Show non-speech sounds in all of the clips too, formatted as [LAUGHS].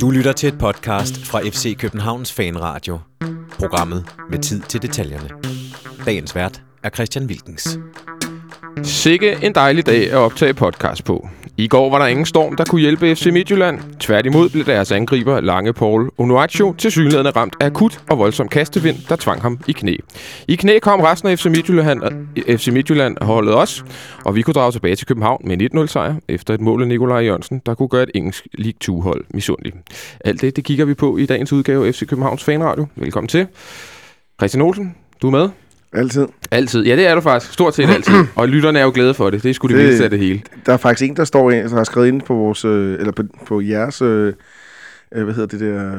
Du lytter til et podcast fra FC Københavns Fanradio. Programmet med tid til detaljerne. Dagens vært er Christian Wilkens. Sikke en dejlig dag at optage podcast på. I går var der ingen storm, der kunne hjælpe FC Midtjylland. Tværtimod blev deres angriber Lange Paul Onuachu til synligheden ramt af akut og voldsom kastevind, der tvang ham i knæ. I knæ kom resten af FC Midtjylland, FC Midtjylland holdet os, og vi kunne drage tilbage til København med en 1-0 sejr efter et mål af Nikolaj Jørgensen, der kunne gøre et engelsk League 2-hold misundeligt. Alt det, det kigger vi på i dagens udgave af FC Københavns Fanradio. Velkommen til. Christian Olsen, du er med. Altid. Altid. Ja, det er du faktisk. Stort set altid. [CLEARS THROAT] Og lytterne er jo glade for det. Det er sgu det, det vildeste af det hele. Der er faktisk en, der står ind, der har skrevet ind på vores, øh, eller på, på jeres, øh, øh hvad hedder det der,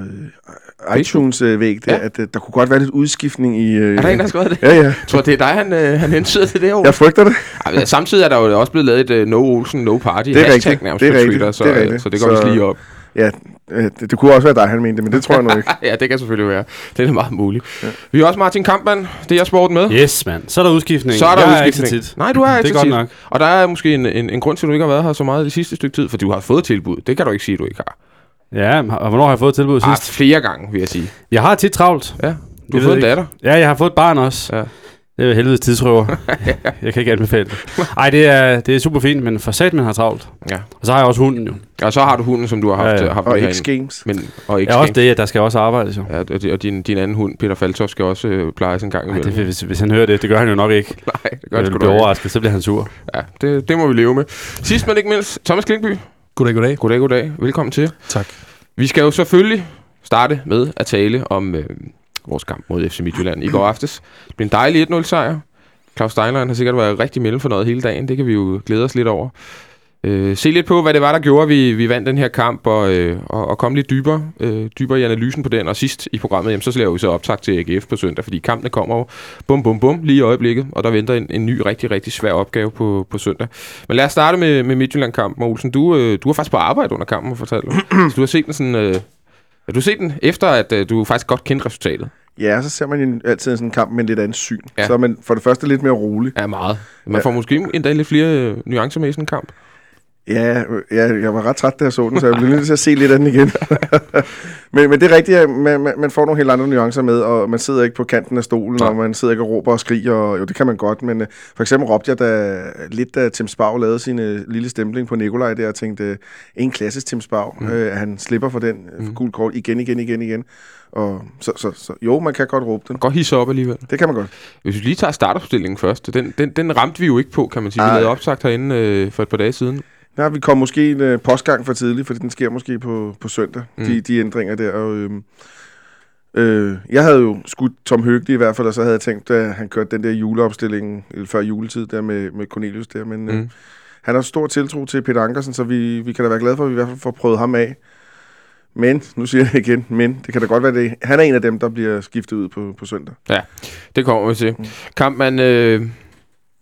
øh, iTunes-væg, der, Ja. at øh, der kunne godt være lidt udskiftning i... Øh, Er der en, der har skrevet det? Ja, ja. Jeg tror, det er dig, han, øh, han hensyder til det her Jeg frygter det. Ej, Samtidig er der jo også blevet lavet et uh, No Olsen, No Party Det er hashtag rigtigt. nærmest Det er på rigtigt. Twitter, så, Det er øh, rigtigt. så det går Så- vi lige op. Ja, øh, det, det kunne også være dig, han mente, men det tror jeg nu ikke. [LAUGHS] ja, det kan selvfølgelig være. Det er meget muligt. Ja. Vi har også Martin Kampmann. Det er sporten med. Yes, mand. Så er der udskiftning. Så er der jeg udskiftning. Er ikke tit. Nej, du er ikke Det er godt tit. nok. Og der er måske en, en, en grund til, at du ikke har været her så meget det sidste stykke tid, for du har fået tilbud. Det kan du ikke sige, at du ikke har. Ja, og hvornår har jeg fået tilbud Ah, sidst? flere gange, vil jeg sige. Jeg har tit travlt. Ja. Du Jeg har fået en datter. Ja, jeg har fået et barn også. Ja. Det er jo helvedes tidsrøver. [LAUGHS] jeg kan ikke anbefale det. Ej, det er, det er super fint, men for sat, man har travlt. Ja. Og så har jeg også hunden jo. Og så har du hunden, som du har haft, Ja, ja, haft Og med X herinde. Games. Men, og ikke Ja, også det, at der skal også arbejdes jo. Ja, og di- og din, din anden hund, Peter Faltoft, skal også øh, plejes en gang Ej, imellem. det, hvis, hvis han hører det, det gør han jo nok ikke. [LAUGHS] Nej, det gør vil sgu ikke. overrasket, så bliver han sur. Ja, det, det må vi leve med. Sidst men ikke mindst, Thomas Klinkby. Goddag, goddag. Goddag, goddag. Velkommen til. Tak. Vi skal jo selvfølgelig starte med at tale om øh, vores kamp mod FC Midtjylland i går aftes. Det blev en dejlig 1-0 sejr. Claus Steinlein har sikkert været rigtig noget hele dagen. Det kan vi jo glæde os lidt over. Øh, se lidt på, hvad det var, der gjorde, at vi, vi vandt den her kamp, og, øh, og, og komme lidt dybere, øh, dybere i analysen på den. Og sidst i programmet, jamen, så laver vi så optag til AGF på søndag, fordi kampene kommer jo bum, bum, bum lige i øjeblikket, og der venter en, en ny, rigtig, rigtig svær opgave på, på søndag. Men lad os starte med, med Midtjylland-kampen. Olsen, du, øh, du var faktisk på arbejde under kampen, fortalte du. så du har set den sådan... Øh, har du set den efter, at øh, du faktisk godt kendte resultatet? Ja, så ser man jo altid sådan en kamp med en lidt anden syn. Ja. Så er man for det første lidt mere rolig. Ja, meget. Man Ja. får måske endda lidt flere øh, nuancer med i sådan en kamp. Ja, ja, jeg var ret træt, da jeg så den, så jeg blev nødt til at se lidt af den igen. [LAUGHS] men, men det er rigtigt, at man, man, man får nogle helt andre nuancer med, og man sidder ikke på kanten af stolen, Nej. og man sidder ikke og råber og skriger, og jo, det kan man godt, men øh, for eksempel råbte jeg da lidt, da Tim Spau lavede sin øh, lille stempling på Nikolaj der, og tænkte, øh, en klassisk Tim Spau, mm. øh, han slipper for den øh, for gul kort igen, igen, igen, igen. Og så, så, så jo, man kan godt råbe den. Godt hisse op alligevel. Det kan man godt. Hvis vi lige tager startopstillingen først, den, den, den ramte vi jo ikke på, kan man sige. Vi Ej. lavede opsagt herinde øh, for et par dage siden. Ja, vi kom måske en øh, postgang for tidligt, for den sker måske på, på søndag, Mm. de, de ændringer der. Og, øhm, øh, jeg havde jo skudt Tom Høgli i hvert fald, og så havde jeg tænkt, at han kørte den der juleopstilling øh, før juletid der med, med Cornelius der. Men mm. øh, Mm. han har stor tiltro til Peter Ankersen, så vi, vi kan da være glade for, at vi i hvert fald får prøvet ham af. Men, nu siger jeg igen, men det kan da godt være det. Han er en af dem, der bliver skiftet ud på, på søndag. Det kommer vi til. Mm. Kamp, man, øh,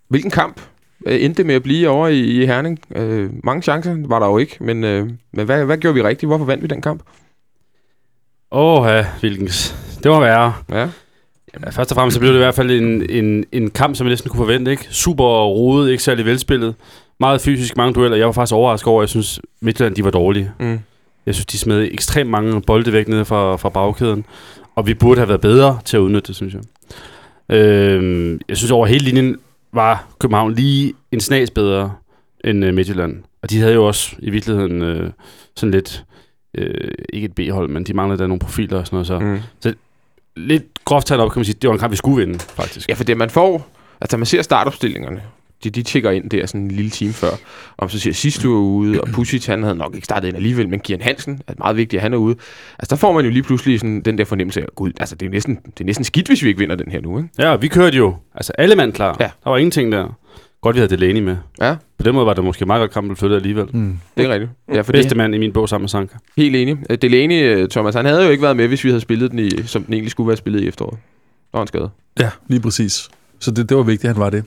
hvilken kamp øh, endte med at blive over i, i Herning? Øh, mange chancer var der jo ikke, men, øh, men hvad, hvad gjorde vi rigtigt? Hvorfor vandt vi den kamp? Åh, ja, Wilkens. Det var værre. Ja. Ja, først og fremmest så blev det i hvert fald en, en, en kamp, som jeg næsten kunne forvente. Ikke? Super rodet, ikke særlig velspillet. Meget fysisk, mange dueller. Jeg var faktisk overrasket over, at jeg synes, Midtjylland de var dårlige. Mm. Jeg synes, de smed ekstremt mange bolde væk nede fra, fra bagkæden. Og vi burde have været bedre til at udnytte det, synes jeg. Øhm, jeg synes, over hele linjen var København lige en snas bedre end øh, Midtjylland. Og de havde jo også i virkeligheden øh, sådan lidt, øh, ikke et B-hold, men de manglede der nogle profiler og sådan noget. Så Mm. lidt groft taget op, kan man sige, det var en kamp, vi skulle vinde, faktisk. Ja, for det man får, altså man ser startopstillingerne, de, de tjekker ind der sådan en lille time før, og så siger sidst du er ude, og Pusic, han havde nok ikke startet ind alligevel, men Kian Hansen er meget vigtigt, at han er ude. Altså der får man jo lige pludselig sådan den der fornemmelse af, gud, altså det er, næsten, det er næsten skidt, hvis vi ikke vinder den her nu, ikke? Ja, og vi kørte jo, altså alle mand klar. Ja. Der var ingenting der. Godt, vi havde Delaney med. Ja, På den måde var det måske meget godt kampen flyttet alligevel. Mm. det er rigtigt. Ja, fordi, Bedste mand i min bog sammen med Sanka. helt enig. Øh, Delaney, øh, Thomas, han havde jo ikke været med, hvis vi havde spillet den i, som den egentlig skulle være spillet i efteråret. Der var han skadet. Ja, lige præcis. Så det, det var vigtigt, at han var det.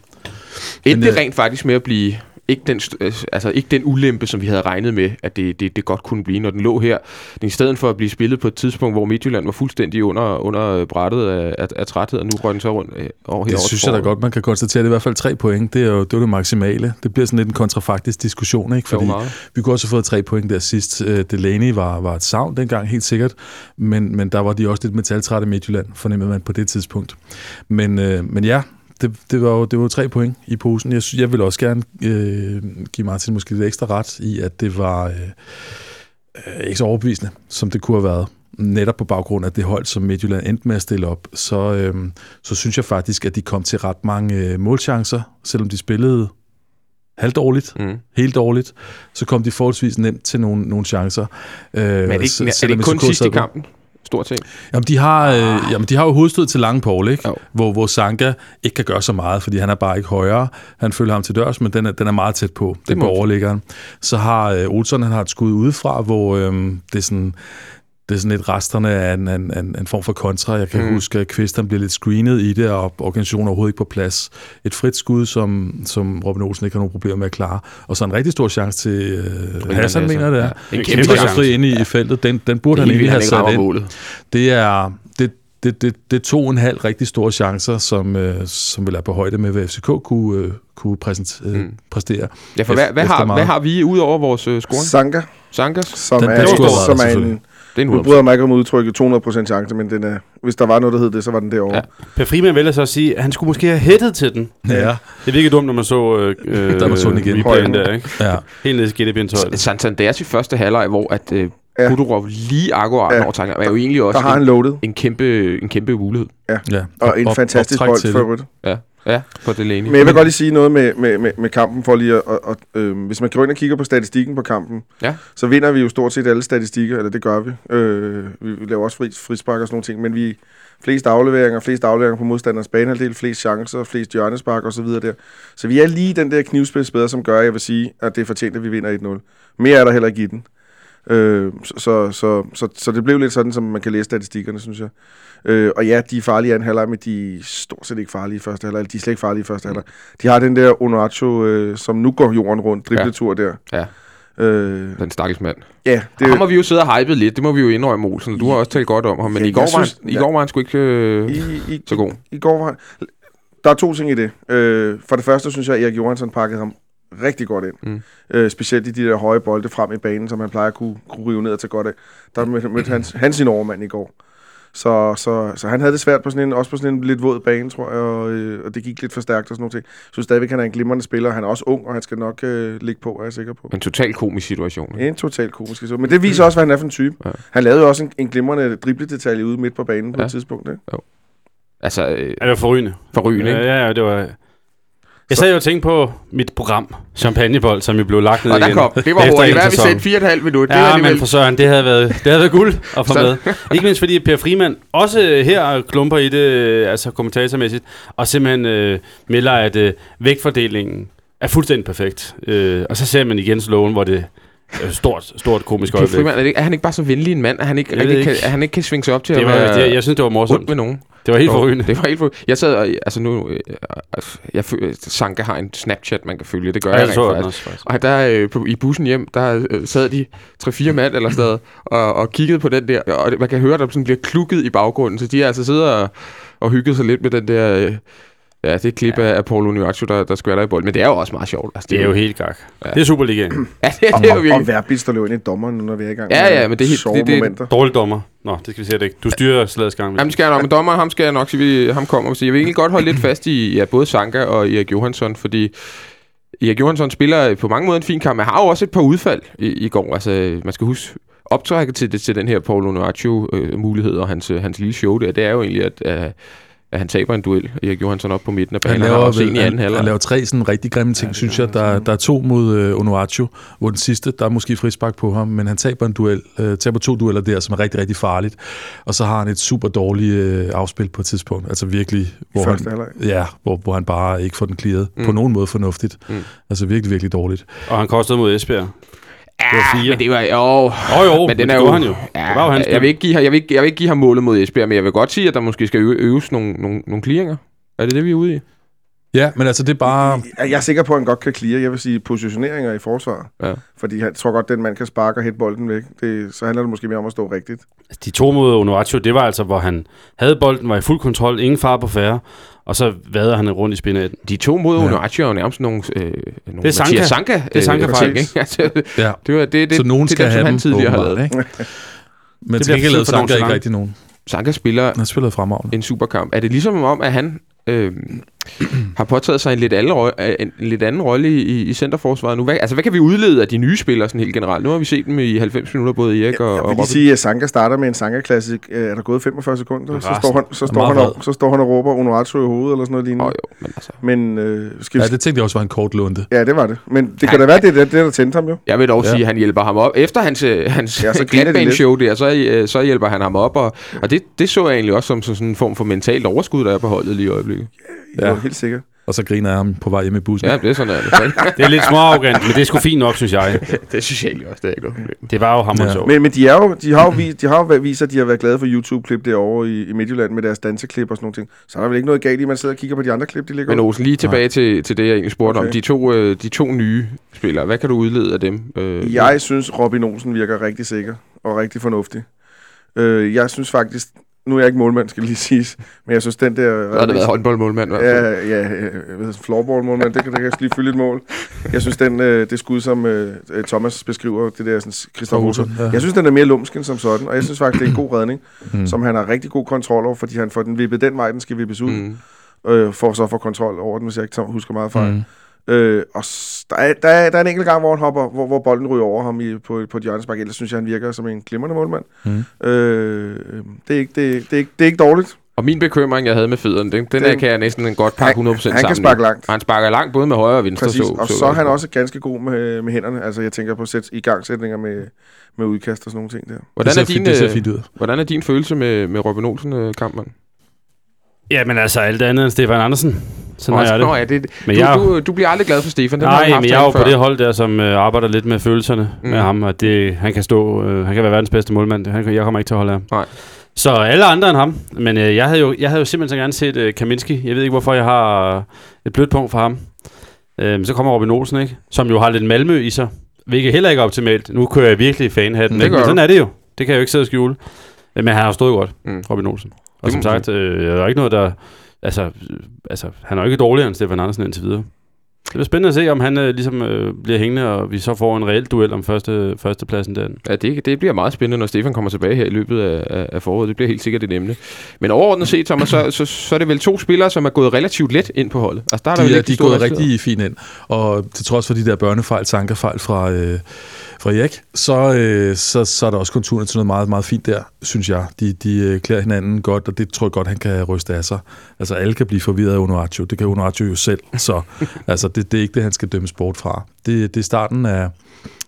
Endte det øh, rent faktisk med at blive ikke den, øh, altså ikke den ulempe, som vi havde regnet med, at det, det, det godt kunne blive, når den lå her. Den, I stedet for at blive spillet på et tidspunkt, hvor Midtjylland var fuldstændig under, under brættet af, af, af træthed, og nu røg den så rundt øh, over Det synes jeg da godt, man kan konstatere. Det er i hvert fald tre point. Det er jo det, er det maksimale. Det bliver sådan lidt en kontrafaktisk diskussion, ikke? Fordi vi kunne også have fået tre point der sidst. Øh, Delaney var, var et savn dengang, helt sikkert. Men, men der var de også lidt metaltrætte Midtjylland, fornemmede man på det tidspunkt. Men, øh, men ja, det, det, var jo, det var jo tre point i posen. Jeg, jeg vil også gerne øh, give Martin måske lidt ekstra ret i, at det var øh, øh, ikke så overbevisende, som det kunne have været. Netop på baggrund af det hold, som Midtjylland endte med at stille op, så, øh, så synes jeg faktisk, at de kom til ret mange øh, målchancer, selvom de spillede halvdårligt, Mm. helt dårligt, så kom de forholdsvis nemt til nogle, nogle chancer. Øh, Men er det ikke, er det ikke kun sidst i kampen? Stort set. Jamen, de har, øh, jamen, de har jo hovedstød til lange Paul, ikke? Jo. Hvor, hvor Sanka ikke kan gøre så meget, fordi han er bare ikke højere. Han følger ham til dørs, men den er, den er meget tæt på. Det må på overliggeren. Så har øh, Olsen, han har et skud udefra, hvor øh, det er sådan... Det er sådan lidt resterne af en, en, en, en form for kontra. Jeg kan Mm. huske, at Kvist han bliver lidt screenet i det, og organisationen er overhovedet ikke på plads. Et frit skud, som, som Robin Olsen ikke har nogen problemer med at klare. Og så en rigtig stor chance til øh, Hassan, mener det er. Ja. Ja. En En kæmpe kæmpe chance. fri inde i, i feltet. Den, den burde Det han egentlig have sat ind. målet. Det er, det, det, det, det er to og en halv rigtig store chancer, som, øh, som vil er på højde med, hvad FCK kunne, øh, kunne præsent, øh, Mm. præstere. Ja, for hvad, hvad, har, meget. hvad har vi ud over vores øh, scoring? Sanka, Sankas? som Den- er, som er en... Det er en Nu 100%. bryder jeg mig ikke om udtrykket 200% chance, men den er, hvis der var noget, der hed det, så var den derovre. Ja. Per Frimand vælger så at sige, at han skulle måske have hættet til den. Ja, Det virkede dumt, når man så øh, [LAUGHS] øh, Da man så den igen. replayen der, ikke? ja. Helt ned i skidtebindtøjet. Santanders i første halvleg, hvor at øh, Ja. Kudorov lige akkurat Ja. ja. over tanken, er jo egentlig også Der har han en, loadet, en, kæmpe, en kæmpe mulighed. ja. og en Op- fantastisk bold til for det. Ja, ja for Delaney. Men jeg vil godt lige sige noget med, med, med, med kampen, for lige at, at, at øh, hvis man går ind og kigger på statistikken på kampen, Ja. så vinder vi jo stort set alle statistikker, eller det gør vi. Øh, vi, vi laver også fri, frispark og sådan nogle ting, men vi flest afleveringer, flest afleveringer på modstanders banehalvdel, flest chancer, flest hjørnespark og så videre der. Så vi er lige den der knivspidsbedre, som gør, jeg vil sige, at det er fortjent, at vi vinder 1-0. Mere er der heller ikke i den. Øh, så, så, så, så, så det blev lidt sådan, som man kan læse statistikkerne, synes jeg. Øh, og ja, de er farlige i anden halvleg, men de er stort set ikke farlige i første halvleg. De er slet ikke farlige i første halvleg. De har den der Onoacho, øh, som nu går jorden rundt, dribletur der. Ja. Øh, Den stakkels mand. ja, Det... Ham har vi jo siddet og hypet lidt, det må vi jo indrømme, Olsen. Du har også talt godt om ham, men Ja, i, går var synes- han, i går var han sgu ikke øh, i, i, så god. I går var han... Der er to ting i det. Øh, for det første synes jeg, at Erik Johansson pakkede ham rigtig godt ind. Mm. Øh, specielt i de der høje bolde frem i banen, som han plejer at kunne, kunne rive ned og tage godt af. Der mødte, mødte han, han sin overmand i går. Så, så, så han havde det svært på sådan en, også på sådan en lidt våd bane, tror jeg, og, øh, og det gik lidt for stærkt og sådan noget. Jeg synes stadigvæk, han er en glimrende spiller. Han er også ung, og han skal nok øh, ligge på, er jeg sikker på. En total komisk situation. ikke? En totalt komisk situation. Men det viser også, hvad han er for en type. Ja. Han lavede jo også en, en glimrende dribledetalje ude midt på banen på Ja. et tidspunkt. Ikke? Altså, øh, det var forrygende. forrygende, ikke? Ja, ja, det var... Jeg sad jo og tænkte på mit program, Champagnebold, som jo blev lagt ned Og der igen. kom, det var hurtigt. Hvad vi sendt? Fire og et halvt minut. det Ja, men alligevel- for søren, det havde været, det havde været guld at få med. Ikke mindst fordi Per Frimand også her klumper i det, altså kommentatormæssigt, og simpelthen øh, melder, at øh, vægtfordelingen er fuldstændig perfekt. Øh, og så ser man igen sloven, hvor det stort, stort komisk øjeblik. Frimand, er, det, er han ikke bare så venlig en mand, at han ikke, Jeg ved kan, ikke. at han ikke kan svinge sig op til Det at være det, jeg synes, det var morsomt. med nogen? Det var helt forrygende. Det var helt forrygende. Jeg sad og, altså nu, øh, altså, jeg føler, Sanka har en Snapchat, man kan følge. Det gør Ja, jeg det så rent jeg faktisk. også. Og der øh, på, i bussen hjem, der øh, sad de tre-fire mand eller sådan [LAUGHS] og, og kiggede på den der, og man kan høre, der sådan bliver klukket i baggrunden, så de har altså siddet og, og hygget sig lidt med den der, øh, ja, det klip ja. af Apollo Nuaccio, der, der skvatter i bold. Men det er jo også meget sjovt. Altså, Det er jo helt gak. Ja. Det er Superligaen. Ja, det, Og, det er jo og, og virkelig. Verbitz, der løber ind i dommeren, nu når vi er i gang Ja, ja, men det er helt- det- det- momenter. Dårlig dommer. Nå, det skal vi se ikke. Du styrer slagets gang. Jamen, skal jeg nok, men dommer, ham skal jeg nok sige, vi- ham kommer. Så jeg vil egentlig godt holde lidt fast i ja, både Sanka og Erik Johansson, fordi Erik Johansson spiller på mange måder en fin kamp, men har jo også et par udfald i, i går. Altså, man skal huske, optrækket til, det, til den her Paulo Noaccio-mulighed og hans, øh, hans lille show der, det er jo egentlig, at, øh, at han taber en duel, Erik Johansson op på midten af banen. Han Han, har laver, også en i anden han, han laver tre sådan rigtig grimme ting, Ja, synes jeg. han Der, der er to mod øh, Onuachu, hvor den sidste, der er måske frispark på ham, men han taber en duel, øh, taber to dueller der, som er rigtig, rigtig farligt. Og så har han et super dårligt øh, afspil på et tidspunkt, altså virkelig, hvor han, ja, hvor, hvor han bare ikke får den clearet Mm. på nogen måde fornuftigt. Mm. Altså virkelig, virkelig dårligt. Og han kostede mod Esbjerg. Ja, var fire. men det var... Jo, Åh oh, jo, men den det er jo, han jo. Ja, Det var jo hans jeg, vil ikke give, jeg, vil ikke, jeg vil ikke give ham målet mod Esbjerg, men jeg vil godt sige, at der måske skal øve, øves nogle, nogle, nogle clearinger. Er det det, vi er ude i? Ja, men altså det er bare... Jeg jeg er sikker på, at han godt kan clear, jeg vil sige, positioneringer i forsvar. Ja. Fordi jeg tror godt, at den mand kan sparke og hætte bolden væk. Det, så handler det måske mere om at stå rigtigt. Altså, De to mod Onuachu, det var altså, hvor han havde bolden, var i fuld kontrol, ingen far på færre, og så vader han rundt i spinnetten. De to mod Ja. Onuachu er jo nærmest nogle, øh, nogle Det er Sanka. Mathias Sanka. Det er Sanka øh, faktisk. [LAUGHS] ting? Altså, Ja. det, var, det, det, så nogen det, skal det, have han dem, tidligere har lavet. ikke? [LAUGHS] Men Det til gengæld lavede Sanka ikke rigtig nogen. Sanka spiller Han spillede fremragende. en superkamp. Er det ligesom om, at han øh, [CLEARS THROAT] har påtaget sig en lidt, alle, øh, en, lidt anden rolle i, i, i centerforsvaret nu? Hvad, altså, hvad kan vi udlede af de nye spillere sådan helt generelt? Nu har vi set dem i 90 minutter, både Erik og, Jeg og vil lige Robin. sige, at Sanka starter med en Sanka-klassik. Øh, Er der gået 45 sekunder, så står, han, så, står Meget han, og, så står han og råber Onuachu i hovedet, eller sådan noget lignende. Åh, jo, men altså. Men øh, skal vi... Ja, det tænkte jeg også var en kort lunde. Ja, det var det. Men det kan da være, det er det, det der tændte ham jo. Jeg vil dog Ja. ja. sige, at han hjælper ham op. Efter hans, øh, hans Ja, ja, så glatbane-show der, så, så hjælper han ham op. Og, og det, det så jeg egentlig også som sådan en form for mentalt overskud, der er på holdet lige i øjeblikket. Ja. Ja. helt sikkert. Og så griner jeg ham på vej hjem i bussen. Ja, det er sådan, er det. [LAUGHS] Det er lidt småarrogant, men det er sgu fint nok, synes jeg. [LAUGHS] det synes jeg egentlig også, det er ikke noget problem. Det var jo hammer Ja. Men, men de, er jo, de har jo vist, de har jo vist, at de har været glade for YouTube-klip derovre i, i Midtjylland med deres danseklip og sådan nogle ting. Så er der vel ikke noget galt i, at man sidder og kigger på de andre klip, de ligger Men? Olsen, lige tilbage til, til det, jeg egentlig spurgte okay. Okay. om. De to, øh, de to nye spillere, hvad kan du udlede af dem? Øh, Jeg synes, Robin Olsen virker rigtig sikker og rigtig fornuftig. Øh, jeg synes faktisk, nu er jeg ikke målmand, skal lige siges, men jeg synes, den der... Så har det været håndboldmålmand. i hvert fald. Ja, ja, jeg ved, floorball-målmand, det kan, det kan lige fylde et mål. Jeg synes, den, øh, det skud, som øh, øh, Thomas beskriver, det der sådan, Christoffer Olsen, Ja. jeg synes, den er mere lumsk end som sådan, og jeg synes faktisk, det er en god [CLEARS THROAT] redning, Mm. som han har rigtig god kontrol over, fordi han får den vippet den vej, den skal vippes ud, Mm. øh, for så at få kontrol over den, hvis jeg ikke tager- husker meget fejl. Mm. Øh, og der er, der, er, der er en enkelt gang, hvor han hopper, hvor, hvor bolden ryger over ham i, på, på et hjørnespark. Ellers synes jeg, han virker som en glimrende målmand. Mm. Øh, det, er ikke, det, det, er ikke, det er ikke dårligt. Og min bekymring, jeg havde med fødderne, den, den, Den- kan jeg næsten godt pakke 100% Han, sammen. han kan sparke langt. Og han sparker langt, både med højre og venstre. Præcis, så, og så er han også ganske god med, med hænderne. Altså, jeg tænker på sæt, i gangsætninger med, med udkast og sådan nogle ting der. Hvordan er, din, det ser øh, fint ud. hvordan er din følelse med, med Robin Olsen, øh, kampmand? Ja, men altså alt andet end Stefan Andersen. Sådan har jeg det. Nå, ja, det Men du, jeg, du, du bliver aldrig glad for Stefan. Den nej, men jeg er jo herinde på før. det hold der, som øh, arbejder lidt med følelserne mm. Mm. med ham, at det, han kan stå, øh, han kan være verdens bedste målmand. Han, jeg kommer ikke til at holde af. Nej. Så alle andre end ham. Men øh, jeg, havde jo, jeg havde jo simpelthen så gerne set øh, Kaminski. Jeg ved ikke, hvorfor jeg har øh, et blødt punkt for ham. Øh, så kommer Robin Olsen, ikke? Som jo har lidt Malmø i sig. Hvilket heller ikke er optimalt. Nu kører jeg virkelig fanhatten. Det ikke? Men sådan er det jo. Det kan jeg jo ikke sidde og skjule. Øh, Men han har stået godt, Mm. Robin Olsen. Og Det som sagt, øh, der er ikke noget, der... Altså, altså, han er jo ikke dårligere end Stefan Andersen indtil videre. Det bliver spændende at se, om han øh, ligesom øh, bliver hængende, og vi så får en reel duel om første, førstepladsen der. Ja, det, det bliver meget spændende, når Stefan kommer tilbage her i løbet af, af, af foråret. Det bliver helt sikkert et emne. Men overordnet set, Thomas, så, så, så er det vel to spillere, som er gået relativt let ind på holdet. Altså, der er der De, er, ikke de er gået rigtig fint ind. Og til trods for de der børnefejl, tankefejl fra, øh, fra Erik, så, øh, så, så er der også konturen til noget meget, meget fint der, synes jeg. De, de øh, klæder hinanden godt, og det tror jeg godt, han kan ryste af sig. Altså, alle kan blive forvirret af Onuachu. Det kan Onuachu jo selv. Så [LAUGHS] altså, det, det er ikke det, han skal dømmes bort fra. Det, det er starten af,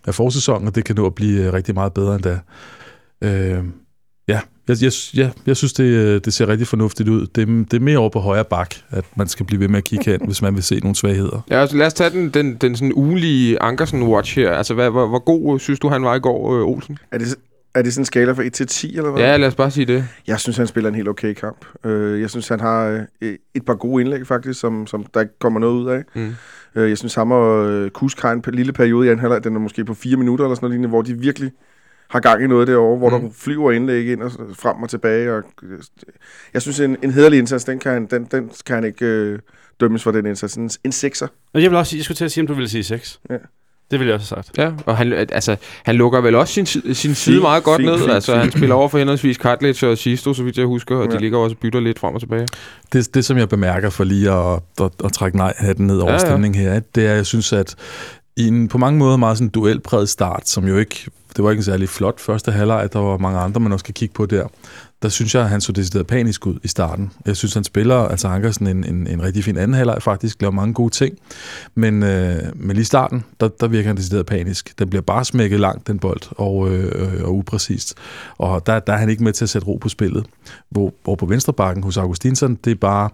af forsæsonen, og det kan nå at blive øh, rigtig meget bedre end da. Øh, jeg, jeg, jeg, jeg synes, det, øh, det ser rigtig fornuftigt ud. Det, er- det er mere over på højre bak, at man skal blive ved med at kigge hen, [LAUGHS] hvis man vil se nogle svagheder. Ja, altså, lad os tage den, den, den sådan ugelige Ankersen-watch her. Altså, hvad, hvor, hvor god øh, synes du, han var i går, øh, Olsen? Er det, er det sådan en skala fra 1 til 10, eller hvad? Ja, lad os bare sige det. Jeg synes, han spiller en helt okay kamp. Øh, jeg synes, han har øh, et par gode indlæg, faktisk, som, som der ikke kommer noget ud af. Mm. Øh, jeg synes, ham og øh, Kusk har en lille periode i anden halvleg, den er måske på fire minutter eller sådan noget lignende, hvor de virkelig har gang i noget derovre, hvor Mm. der flyver indlæg ind og frem og tilbage. Og, jeg synes, en, en hederlig indsats, den kan den, den kan han ikke øh, dømmes for den indsats. En, en sekser. Og jeg vil også sige, jeg skulle til at sige, om du ville sige 6. Ja. Det ville jeg også have sagt. Ja, og han, altså, han lukker vel også sin, si- sin side Fint, meget godt fint, ned. fint, altså, fint. han spiller over for henholdsvis Katlitz og Sisto, så vidt jeg husker, og Ja. de ligger også og bytter lidt frem og tilbage. Det, det som jeg bemærker for lige at, at, at trække nej hatten ned over Ja, ja, ja. ja. stemningen her, det er, at jeg synes, at i en på mange måder meget sådan duelpræget start, som jo ikke, det var ikke en særlig flot første halvleg, der var mange andre, man også skal kigge på der, der synes jeg, at han så decideret panisk ud i starten. Jeg synes, han spiller, altså Ankersen, en, en, en rigtig fin anden halvleg faktisk, laver mange gode ting, men, øh, men lige i starten, der, der virker han decideret panisk. Den bliver bare smækket langt, den bold, og, øh, øh, og upræcist. Og der, der er han ikke med til at sætte ro på spillet. Hvor, hvor på venstre bakken hos Augustinsson, det er bare,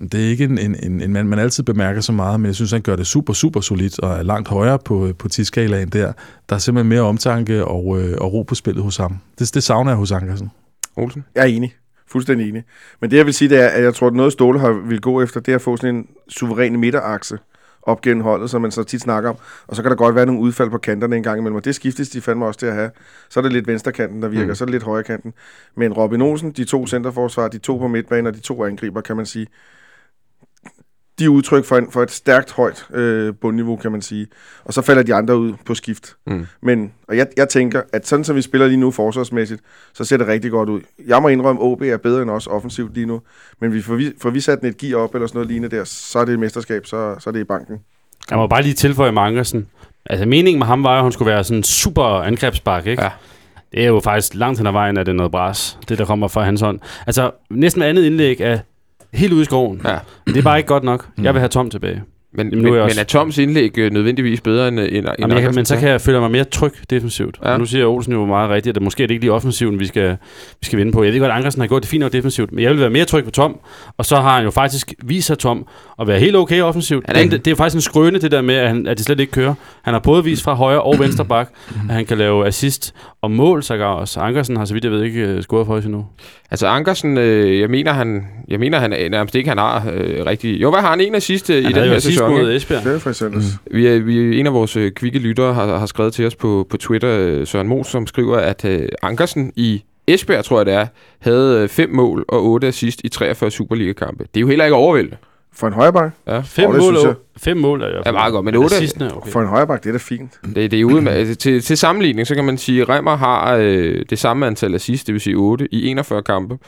det er ikke en, en, en, en mand, man altid bemærker så meget, men jeg synes, han gør det super, super solidt og er langt højere på, på tiskalaen der. Der er simpelthen mere omtanke og, øh, og ro på spillet hos ham. Det, det savner jeg hos Ankersen. Olsen? Jeg er enig. Fuldstændig enig. Men det, jeg vil sige, det er, at jeg tror, at noget Ståle har vil gå efter, det er at få sådan en suveræn midterakse op gennem holdet, som man så tit snakker om. Og så kan der godt være nogle udfald på kanterne en gang imellem, og det skiftes de fandme også til at have. Så er det lidt venstrekanten, der virker, mm. så er det lidt højrekanten. Men Robin Olsen, de to centerforsvar, de to på midtbanen og de to angriber, kan man sige, de er udtryk for, en, for et stærkt højt øh, bundniveau, kan man sige. Og så falder de andre ud på skift. Mm. Men, og jeg, jeg tænker, at sådan som vi spiller lige nu forsvarsmæssigt, så ser det rigtig godt ud. Jeg må indrømme, at OB er bedre end os offensivt lige nu. Men vi får, vi, får vi sat den et gear op eller sådan noget lignende der, så er det et mesterskab, så, så er det i banken. Jeg må bare lige tilføje med Ankersen. Altså, meningen med ham var jo, at han skulle være sådan en super angrebsbak, ikke? Ja. Det er jo faktisk langt hen ad vejen, at det er noget bras, det der kommer fra hans hånd. Altså, næsten andet indlæg er helt ude i skoven. Ja. Det er bare ikke godt nok. Jeg vil have Tom tilbage. Men, Jamen, nu er jeg men også- er Toms indlæg øh, nødvendigvis bedre end, end, end Jamen, jeg kan, Ankersen? men så kan jeg føle mig mere tryg defensivt. Ja. Ja. Nu siger Olsen jo meget rigtigt, at det måske er det ikke lige offensiven, vi skal, vi skal vinde på. Jeg ved godt, at Ankersen har gjort det fint nok defensivt, men jeg vil være mere tryg på Tom. Og så har han jo faktisk vist sig Tom at være helt okay offensivt. Er Det, det er faktisk en skrøne, det der med, at, han, at det slet ikke kører. Han har både vist fra højre og venstre bak, at han kan lave assist og mål, så også. Ankersen har så vidt jeg ved ikke øh, scoret for os endnu. Altså Ankersen, øh, jeg mener han, jeg mener han nærmest ikke han har øh, rigtig. Jo, hvad har han en af sidste i Han den havde jo her sæson? mod? Esbjerg. Det er for eksempel. Mm. Vi er, vi, en af vores øh, kvikke lyttere har, har skrevet til os på, på Twitter, øh, Søren Mos, som skriver, at øh, Ankersen i Esbjerg, tror jeg det er, havde øh, fem mål og otte assist i 43 Superliga-kampe. Det er jo heller ikke overvældende. For en højreback? Ja. Fem, mål, jeg. og, fem mål er. Ja, meget godt, men otte- Assisten er okay. For en højreback, det er da fint. Det, det er ude med, altså, til, til sammenligning, så kan man sige, at Remmer har øh, det samme antal assist, det vil sige 8 i 41 kampe.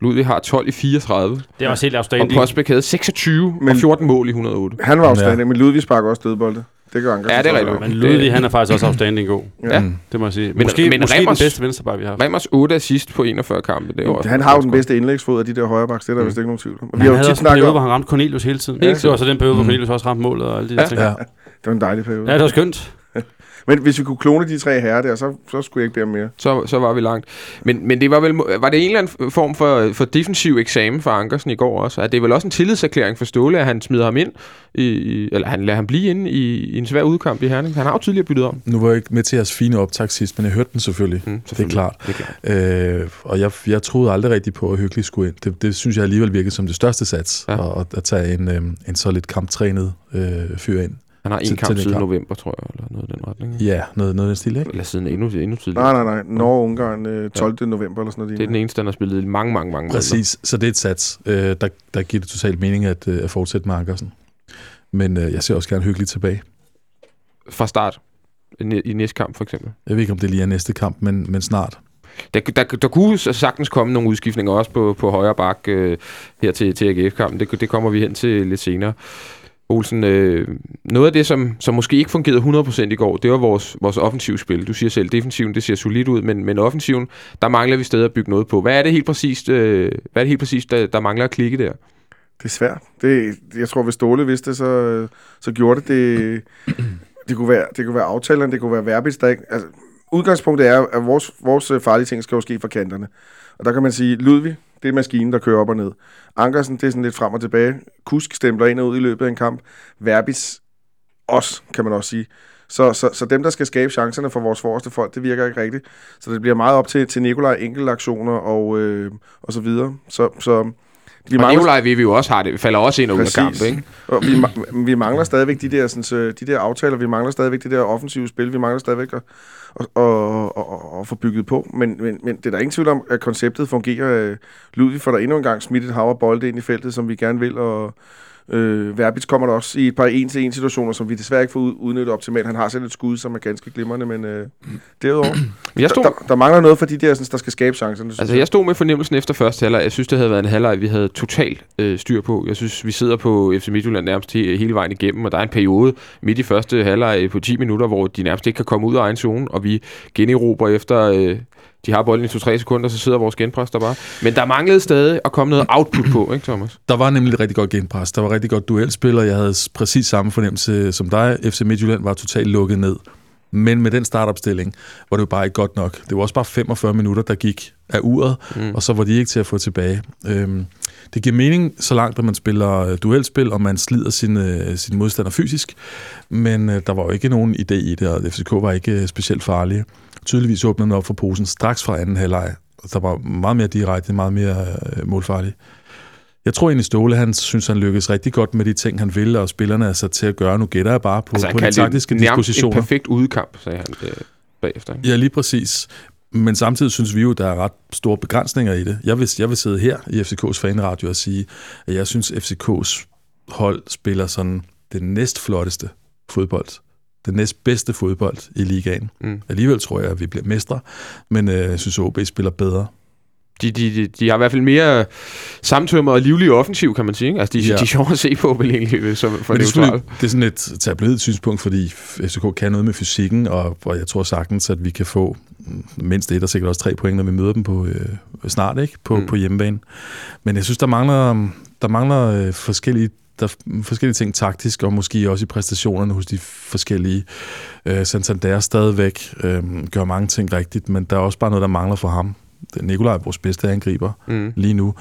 Ludvig har 12 i 34. Det er også helt Og afstændigt. Postbæk havde 26 men, og 14 mål i 108. Han var Ja. afstændig, men Ludvig sparker også dødbolde. Det gør Ankersen. Ja, det er rigtigt. også. Men Ludvig, han er faktisk også [CLEARS THROAT] afstanding god. Ja. Det må jeg sige. Men- måske men måske Remmers- den bedste venstreback, vi har haft. Remmers 8 assist på 41 kampe. Det er også Han har jo også den godt. bedste indlægsfod af de der højrebacks, det er der Mm. vist ikke nogen tvivl om. Vi han har jo havde tit også en snakket periode, om, hvor han ramte Cornelius hele tiden. Det var så den periode, hvor. Cornelius også ramte målet og alle de der Ja. ting. Ja. det var en dejlig periode. Ja, det var skønt. [LAUGHS] Men hvis vi kunne klone de tre herrer der, så, så skulle jeg ikke bede om mere. Så, så var vi langt. Men, men det var vel var det en eller anden form for, for defensiv eksamen for Ankersen i går også? At det er vel også en tillidserklæring for Ståle, at han smider ham ind, i, eller han lader ham blive inde i, i en svær udkamp i Herning. Han har jo tidligere byttet om. Nu var jeg ikke med til jeres fine optag sidst, men jeg hørte den selvfølgelig. Mm, Det er klart. Det er klart. Øh, og jeg, jeg troede aldrig rigtigt på, at Hyggelig skulle ind. Det, det synes jeg alligevel virkede som det største sats, ja. at, at tage en, øh, en så lidt kamptrænet øh, fyr ind. Han har en kamp siden kamp. november, tror jeg, eller noget i den retning. ikke? Ja, noget, noget af den stil, ikke? Eller siden endnu, endnu tidligere. Nej, nej, nej. Norge-Ungarn øh, 12. november eller sådan noget. Det er den eneste, han har spillet i mange, mange, mange måneder. Præcis, så det er et sats, øh, der, der giver det totalt mening at, øh, at fortsætte med Ankersen. Men øh, jeg ser også gerne hyggeligt tilbage. Fra start. I, I næste kamp, for eksempel. Jeg ved ikke, om det lige er næste kamp, men, men snart. Der, der, der kunne sagtens komme nogle udskiftninger også på, på højre bak øh, her til, til AGF-kampen. Det, det kommer vi hen til lidt senere. Olsen, øh, noget af det, som, som måske ikke fungerede 100% i går, det var vores, vores offensive spil. Du siger selv, defensiven, det ser solidt ud, men, men offensiven, der mangler vi stadig at bygge noget på. Hvad er det helt præcist, øh, hvad er det helt præcist der, der mangler at klikke der? Det er svært. Det, jeg tror, hvis Ståle vidste det, så, så gjorde det det. Det kunne være, det kunne være aftalerne, det kunne være Verbis, der ikke... Altså, udgangspunktet er, at vores, vores øh, farlige ting skal jo ske fra kanterne. Og der kan man sige, Ludvig, det er maskinen, der kører op og ned. Ankersen, det er sådan lidt frem og tilbage. Kusk stempler ind og ud i løbet af en kamp. Verbis, også, kan man også sige. Så, så, så dem, der skal skabe chancerne for vores forreste folk, det virker ikke rigtigt. Så det bliver meget op til, til Nikolaj enkeltaktioner og, øh, og så videre. Så, så vi Og Nikolaj vil vi jo også har det, falder også ind og Præcis. kamp, ikke? Og vi, ma- vi mangler stadigvæk de der, sådan, så, de der aftaler, vi mangler stadigvæk det der offensive spil, vi mangler stadigvæk at, at, at, at, at få bygget på. Men, men, men det er der ingen tvivl om, at konceptet fungerer. Øh, Ludvig får der endnu en gang smidt et hav af bolde ind i feltet, som vi gerne vil, og øh, Verbitz kommer der også i et par en-til-en situationer, som vi desværre ikke får ud- udnyttet optimalt. Han har selv et skud, som er ganske glimrende, men øh, derudover, [CLEARS THROAT] Jeg stod, der, der, der mangler noget for de der, sådan, der skal skabe chancerne. synes Altså, jeg stod med fornemmelsen efter første halvleg. Jeg synes, det havde været en halvleg, vi havde totalt øh, styr på. Jeg synes, vi sidder på FC Midtjylland nærmest he- hele vejen igennem, og der er en periode midt i første halvleg på 10 minutter, hvor de nærmest ikke kan komme ud af egen zone, og vi generober efter... Øh, de har bolden i 2-3 sekunder, så sidder vores genpres der bare. Men der manglede stadig at komme noget output på, ikke Thomas? Der var nemlig et rigtig godt genpres. Der var rigtig godt duelspil, og jeg havde præcis samme fornemmelse som dig. FC Midtjylland var totalt lukket ned. Men med den startopstilling var det jo bare ikke godt nok. Det var også bare 45 minutter, der gik af uret, mm. og så var de ikke til at få tilbage. Øhm, det giver mening så langt, at man spiller øh, duelspil, og man slider sin, øh, sin modstander fysisk. Men øh, der var jo ikke nogen idé i det, og FCK var ikke øh, specielt farlige. Tydeligvis åbnede man op for posen straks fra anden halvleg, der var meget mere direkte, meget mere øh, målfarlig. Jeg tror egentlig, Ståle, han synes, han lykkes rigtig godt med de ting, han vil, og spillerne er sat til at gøre. Nu gætter jeg bare på, Altså, på de det taktiske nærmest en dispositioner. perfekt udekamp, sagde han øh, bagefter. ikke? Ja, lige præcis. Men samtidig synes vi jo, der er ret store begrænsninger i det. Jeg vil, jeg vil sidde her i FCK's fanradio og sige, at jeg synes, FCK's hold spiller sådan den næstflotteste fodbold. Den næstbedste fodbold i ligaen. Mm. Alligevel tror jeg, at vi bliver mestre, men øh, jeg synes, at OB spiller bedre. De, de, de, har i hvert fald mere samtømmer og livlig offensiv, kan man sige. Ikke? Altså, de, ja. De er sjove at se på, vel egentlig, så for Men det, er selvfølgelig- det er sådan et tabloid synspunkt, fordi FCK kan noget med fysikken, og, og jeg tror sagtens, at vi kan få mindst et og sikkert også tre point, når vi møder dem på, øh, snart ikke på, mm. på hjemmebane. Men jeg synes, der mangler, der mangler øh, forskellige der er forskellige ting taktisk, og måske også i præstationerne hos de forskellige. Øh, Santander stadigvæk øh, gør mange ting rigtigt, men der er også bare noget, der mangler for ham. Er Nikolaj er vores bedste angriber Mm. lige nu.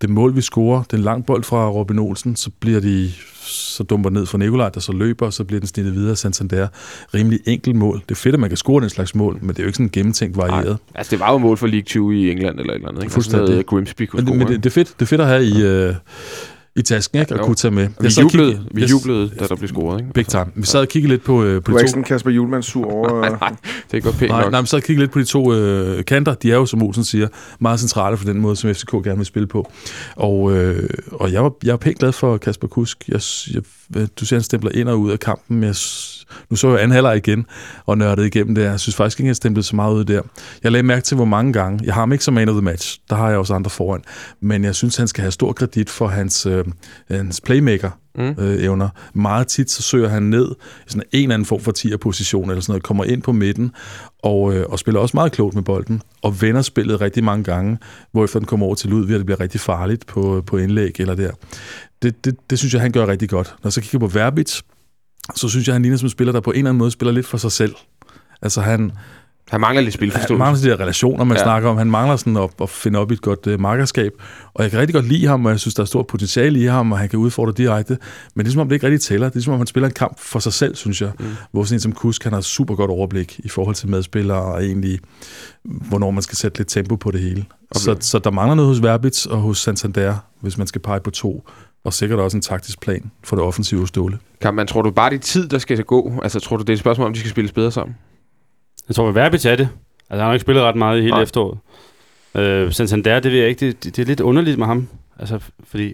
Det mål, vi scorer, det er en lang bold fra Robin Olsen, så bliver de så dumper ned for Nikolaj, der så løber, og så bliver den snittet videre af Santander. Rimelig enkelt mål. Det er fedt, at man kan score den slags mål, men det er jo ikke sådan gennemtænkt varieret. Nej. Altså, det var jo mål for League 20 i England eller et eller andet. Ikke? Fuldstændig. Altså, noget Grimsby kunne Men, det, score, men det, det, er fedt, det er fedt at have i, øh, i tasken, ikke? At Jo. kunne tage med. vi sad og jublede, kiggede- vi jeg- jublede, da der blev scoret. Ikke? Big time. Vi sad og kiggede lidt på, øh, på Du de ikke to... sådan Kasper Julemand sur over... [LAUGHS] Nej, nej, det er ikke pænt Nej, nok. nej, men så kiggede lidt på de to øh, kanter. De er jo, som Olsen siger, meget centrale for den måde, som FCK gerne vil spille på. Og, øh, og jeg, var, jeg er pænt glad for Kasper Kusk. Jeg, jeg, du siger, han stempler ind og ud af kampen. Jeg, nu så jeg anden halvleg igen og nørdede igennem det. Jeg synes faktisk ikke, han stemplede så meget ud der. Jeg lagde mærke til, hvor mange gange. Jeg har ham ikke som man of the match. Der har jeg også andre foran. Men jeg synes, han skal have stor kredit for hans, øh, hans playmaker Mm. øh, evner. Meget tit så søger han ned i sådan en eller anden form for 10'er position eller sådan noget, kommer ind på midten og, øh, og spiller også meget klogt med bolden og vender spillet rigtig mange gange, hvorefter den kommer over til Ludvig, og det bliver rigtig farligt på, på indlæg eller der. Det, det, det synes jeg, han gør rigtig godt. Når jeg så kigger på Verbitz, så synes jeg, han ligner som en spiller, der på en eller anden måde spiller lidt for sig selv. Altså han, han mangler lidt han spilforståelse. mangler de der relationer, man Ja. snakker om. Han mangler sådan at, at finde op i et godt uh, markerskab. Og jeg kan rigtig godt lide ham, og jeg synes, der er stort potentiale i ham, og han kan udfordre direkte. Men det er som om, det ikke rigtig tæller. Det er som om, han spiller en kamp for sig selv, synes jeg. Mm. Hvor sådan en som Kusk, han har super godt overblik i forhold til medspillere, og egentlig, hvornår man skal sætte lidt tempo på det hele. Okay. Så, så der mangler noget hos Verbitz og hos Santander, hvis man skal pege på to. Og sikkert også en taktisk plan for det offensive ståle. Kan man, tror du bare, det tid, der skal gå? Altså, tror du, det er et spørgsmål, om de skal spilles bedre sammen? Jeg tror, at Verbitz er det. Altså, han har ikke spillet ret meget i hele Nej. Efteråret. Øh, Santander, det ved jeg ikke. Det, det, det, er lidt underligt med ham. Altså, fordi...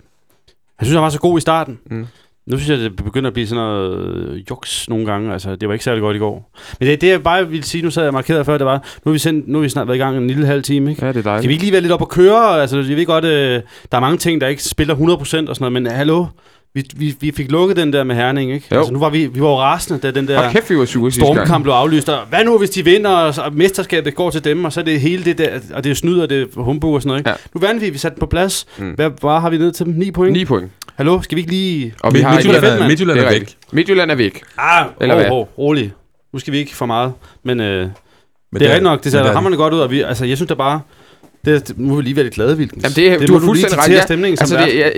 Jeg synes, han var så god i starten. Mm. Nu synes jeg, det begynder at blive sådan noget øh, juks nogle gange. Altså, det var ikke særlig godt i går. Men det, det jeg bare ville sige, nu sad jeg markeret før, det var, nu har vi, sendt, nu har vi snart været i gang en lille halv time, ikke? Ja, det er dejligt. Kan vi ikke lige være lidt op at køre? Altså, jeg ved godt, øh, der er mange ting, der ikke spiller 100% og sådan noget, men hallo, vi, vi, vi fik lukket den der med Herning, ikke? Jo. Altså, nu var vi, vi var rasende, da den der... Kæft, vi var sure. Stormkamp blev aflyst, og hvad nu, hvis de vinder, og, og mesterskabet går til dem, og så er det hele det der, og det er snyd, og det er humbug og sådan noget, ikke? Ja. Nu vandt vi, vi satte den på plads. Mm. Hvad, hvad har vi ned til dem? 9 point? 9 point. Hallo, skal vi ikke lige... Og vi Midt- har Midtjylland, er. Midtjylland er er væk. Midtjylland er væk. Ah, Eller Eller hvad? hvad? rolig. Nu skal vi ikke for meget. Men øh, Men det er rigtigt nok, det ser der- hammerne godt ud, og vi, altså, jeg synes da bare... Det, det, nu vil vi lige være lidt glade, Vilkens. Jamen, det, det du har fuldstændig ret. Jeg, stemningen som altså, vært. det, jeg,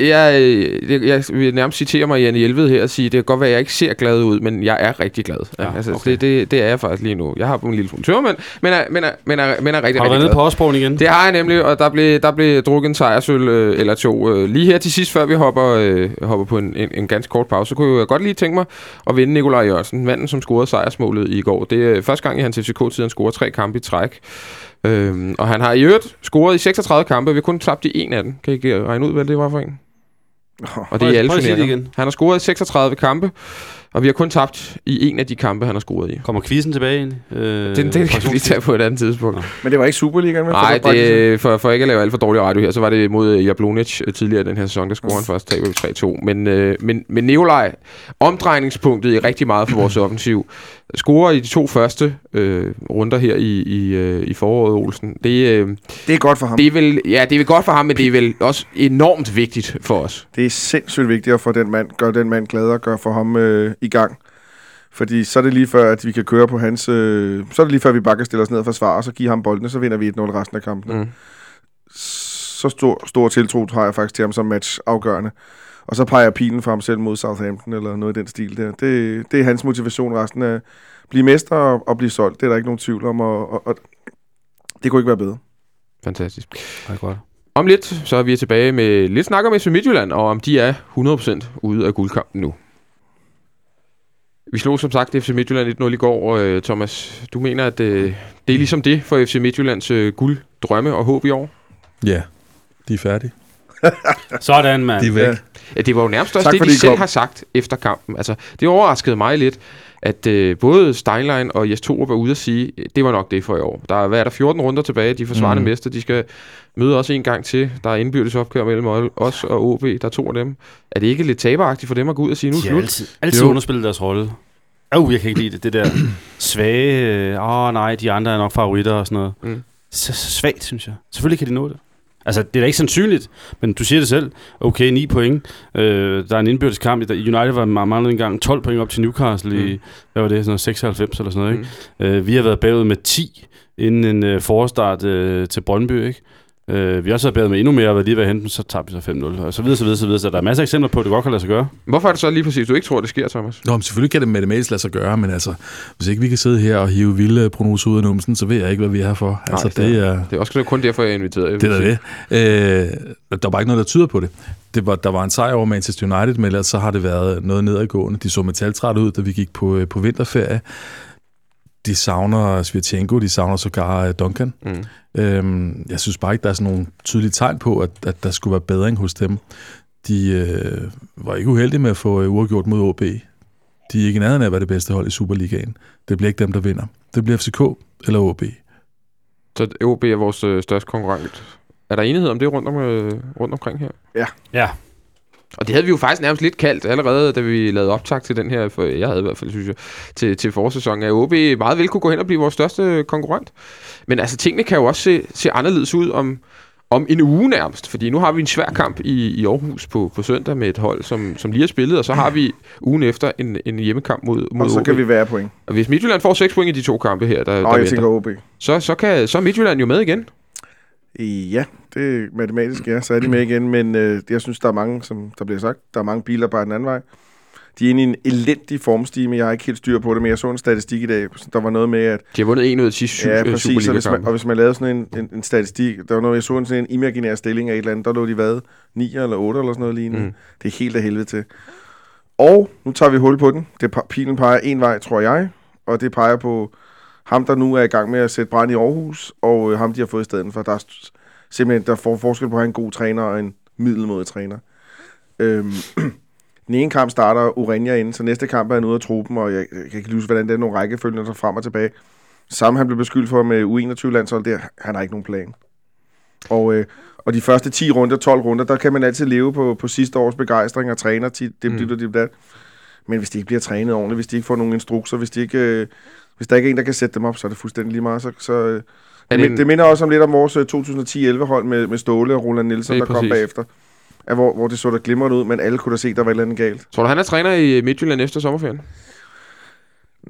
jeg, jeg, jeg vil nærmest citere mig Janne Hjelved her og sige, det kan godt være, at jeg ikke ser glad ud, men jeg er rigtig glad. Ja, Ja, altså, okay. det, det, det er jeg faktisk lige nu. Jeg har en lille smule tør, men, men, er, men, er, men, er, men er rigtig, Har du rigtig glad. på Osborgen igen? Det har jeg nemlig, og der blev, der blev drukket en sejrsøl øh, eller to. Øh, lige her til sidst, før vi hopper, øh, hopper på en, en, en ganske kort pause, så kunne jeg godt lige tænke mig at vinde Nikolaj Jørgensen, manden, som scorede sejrsmålet i går. Det er første gang i hans FCK-tid, han scorer tre kampe i træk. Øhm, og han har i øvrigt scoret i 36 kampe, vi har kun tabt i en af dem. Kan I regne ud, hvad det var for en? Og det er i alle turneringer. igen. Han har scoret i 36 kampe, og vi har kun tabt i en af de kampe, han har scoret i. Kommer quizzen tilbage egentlig? Øh, Den, den kan vi lige tage på et andet tidspunkt. Men det var ikke Superligaen, vel? Nej, det, for, for ikke at lave alt for dårlig radio her, så var det mod øh, Jablonic øh, tidligere den her sæson, der scorede han først, taber vi 3-2. Men, øh, men, men Nikolaj, omdrejningspunktet i rigtig meget for vores [CLEARS THROAT] offensiv, scorer i de to første øh, runder her i, i, øh, i foråret, Olsen. Det, øh, det er godt for ham. det, er vel, ja, det er vel godt for ham, men det er vel også enormt vigtigt for os. Det er sindssygt vigtigt at få den mand, gøre den mand glad og gøre for ham øh, i gang. Fordi så er det lige før, at vi kan køre på hans... Øh, så er det lige før, vi bare kan stille os ned og forsvare, og så give ham bolden, og så vinder vi 1-0 resten af kampen. Mm. Så stor, stor tiltro har jeg faktisk til ham som match afgørende. Og så peger pilen for ham selv mod Southampton, eller noget i den stil der. Det, det er hans motivation resten af blive mester og, og blive solgt. Det er der ikke nogen tvivl om, og, og, og det kunne ikke være bedre. Fantastisk. Det er godt. Om lidt, så er vi tilbage med lidt snak om FC Midtjylland, og om de er 100% ude af guldkampen nu. Vi slog som sagt FC Midtjylland 1-0 i går, og øh, Thomas, du mener, at øh, det er ligesom det for FC Midtjyllands øh, gulddrømme og håb i år? Ja, de er færdige. [LAUGHS] Sådan, mand. De er væk. Ja. Ja, det var jo nærmest også Tak, det, de selv kom. har sagt efter kampen. Altså, det overraskede mig lidt, at øh, både Steinlein og Jes Torup var ude at sige, det var nok det for i år. Der er, hvad er der 14 runder tilbage, de forsvarende mm. Mester, de skal møde os en gang til. Der er indbyrdes opgør mellem os og OB, der er to af dem. Er det ikke lidt taberagtigt for dem at gå ud og sige, nu er slut? altid, altid underspillet deres rolle. Åh, oh, jeg kan ikke lide det. Det der [CLEARS THROAT] svage, øh, åh oh, nej, de andre er nok favoritter og sådan noget. Mm. Så, så svagt, synes jeg. Selvfølgelig kan de nå det. Altså, det er da ikke sandsynligt, men du siger det selv. Okay, 9 point. Øh, der er en indbyrdes kamp. United var manglet engang 12 point op til Newcastle i, Mm. hvad var det, sådan noget 96 eller sådan noget, ikke? Øh, vi har været bagud med 10 inden en øh, forestart øh, til Brøndby, ikke? Øh, vi har også været bagud med endnu mere, og lige ved at hente dem, så tabte vi så 5-0, og så videre, så videre, så videre. Så der er masser af eksempler på, at det godt kan lade sig gøre. Hvorfor er det så lige præcis, du ikke tror, det sker, Thomas? Nå, men selvfølgelig kan det matematisk lade sig gøre, men altså, hvis ikke vi kan sidde her og hive vilde prognoser ud af numsen, så ved jeg ikke, hvad vi er her for. Altså, det det, er- Det er også kun derfor, jeg er inviteret. det er det. Øh, der var ikke noget, der tyder på det. det var, der var en sejr over Manchester United, men ellers så har det været noget nedadgående. De så metaltræt ud, da vi gik på, øh, på vinterferie. De savner Svirtjenko, de savner sågar øh, Duncan. Mm. Øhm, jeg synes bare ikke, der er sådan nogle tydelige tegn på, at, at der skulle være bedring hos dem. De øh, var ikke uheldige med at få øh, uafgjort mod OB. De er ikke i nærheden af at være det bedste hold i Superligaen. Det bliver ikke dem, der vinder. Det bliver FCK eller OB. Så OB er vores øh, største konkurrent. Er der enighed om det rundt, om, øh, rundt omkring her? Ja, Og det havde vi jo faktisk nærmest lidt kaldt allerede, da vi lavede optag til den her, for jeg havde i hvert fald, synes jeg, til, til forsæsonen, at OB meget vel kunne gå hen og blive vores største konkurrent. Men altså, tingene kan jo også se, se anderledes ud om, om en uge nærmest, fordi nu har vi en svær kamp i, i Aarhus på, på søndag med et hold, som, som lige har spillet, og så har vi ugen efter en, en hjemmekamp mod, mod Og så OB. kan vi være point. Og hvis Midtjylland får 6 point i de to kampe her, der, der Og jeg venter, tænker OB. så, så, kan, så er Midtjylland jo med igen. Ja, det er matematisk, ja. Så er de med igen, men øh, jeg synes, der er mange, som der bliver sagt, der er mange biler bare den anden vej. De er inde i en elendig formstime. Jeg har ikke helt styr på det, men jeg så en statistik i dag. Der var noget med, at De har vundet en ud af de sidste Ja, øh, præcis. Og hvis, man, og hvis man lavede sådan en, en, en statistik, der var noget, jeg så en, sådan en imaginær stilling af et eller andet, der lå de hvad? 9 eller 8 eller sådan noget lignende. Mm. Det er helt af helvede til. Og nu tager vi hul på den. Det, pilen peger en vej, tror jeg. Og det peger på ham, der nu er i gang med at sætte brand i Aarhus, og øh, ham, de har fået i stedet for. Der er simpelthen der får forskel på at have en god træner og en middelmådig træner. Øhm, [CLEARS THROAT] den ene kamp starter Urania inden, så næste kamp er han ude af truppen, og jeg, jeg kan ikke huske, hvordan det er nogle rækkefølger, der frem og tilbage. Samme han blev beskyldt for med U21-landshold, der, han har ikke nogen plan. Og, øh, og de første 10 runder, 12 runder, der kan man altid leve på, på sidste års begejstring og træner tit, det, Mm. det, det, det, det. Men hvis de ikke bliver trænet ordentligt, hvis de ikke får nogen instrukser, hvis, de ikke, øh, hvis der ikke er en, der kan sætte dem op, så er det fuldstændig lige meget. Så, så, øh, det, det en- det minder også om lidt om vores øh, 2010-11-hold med, med Ståle og Roland Nielsen, der kom bagefter. Ja, hvor, hvor det så der glimrende ud, men alle kunne da se, der var et eller andet galt. Tror du, han er træner i Midtjylland efter sommerferien?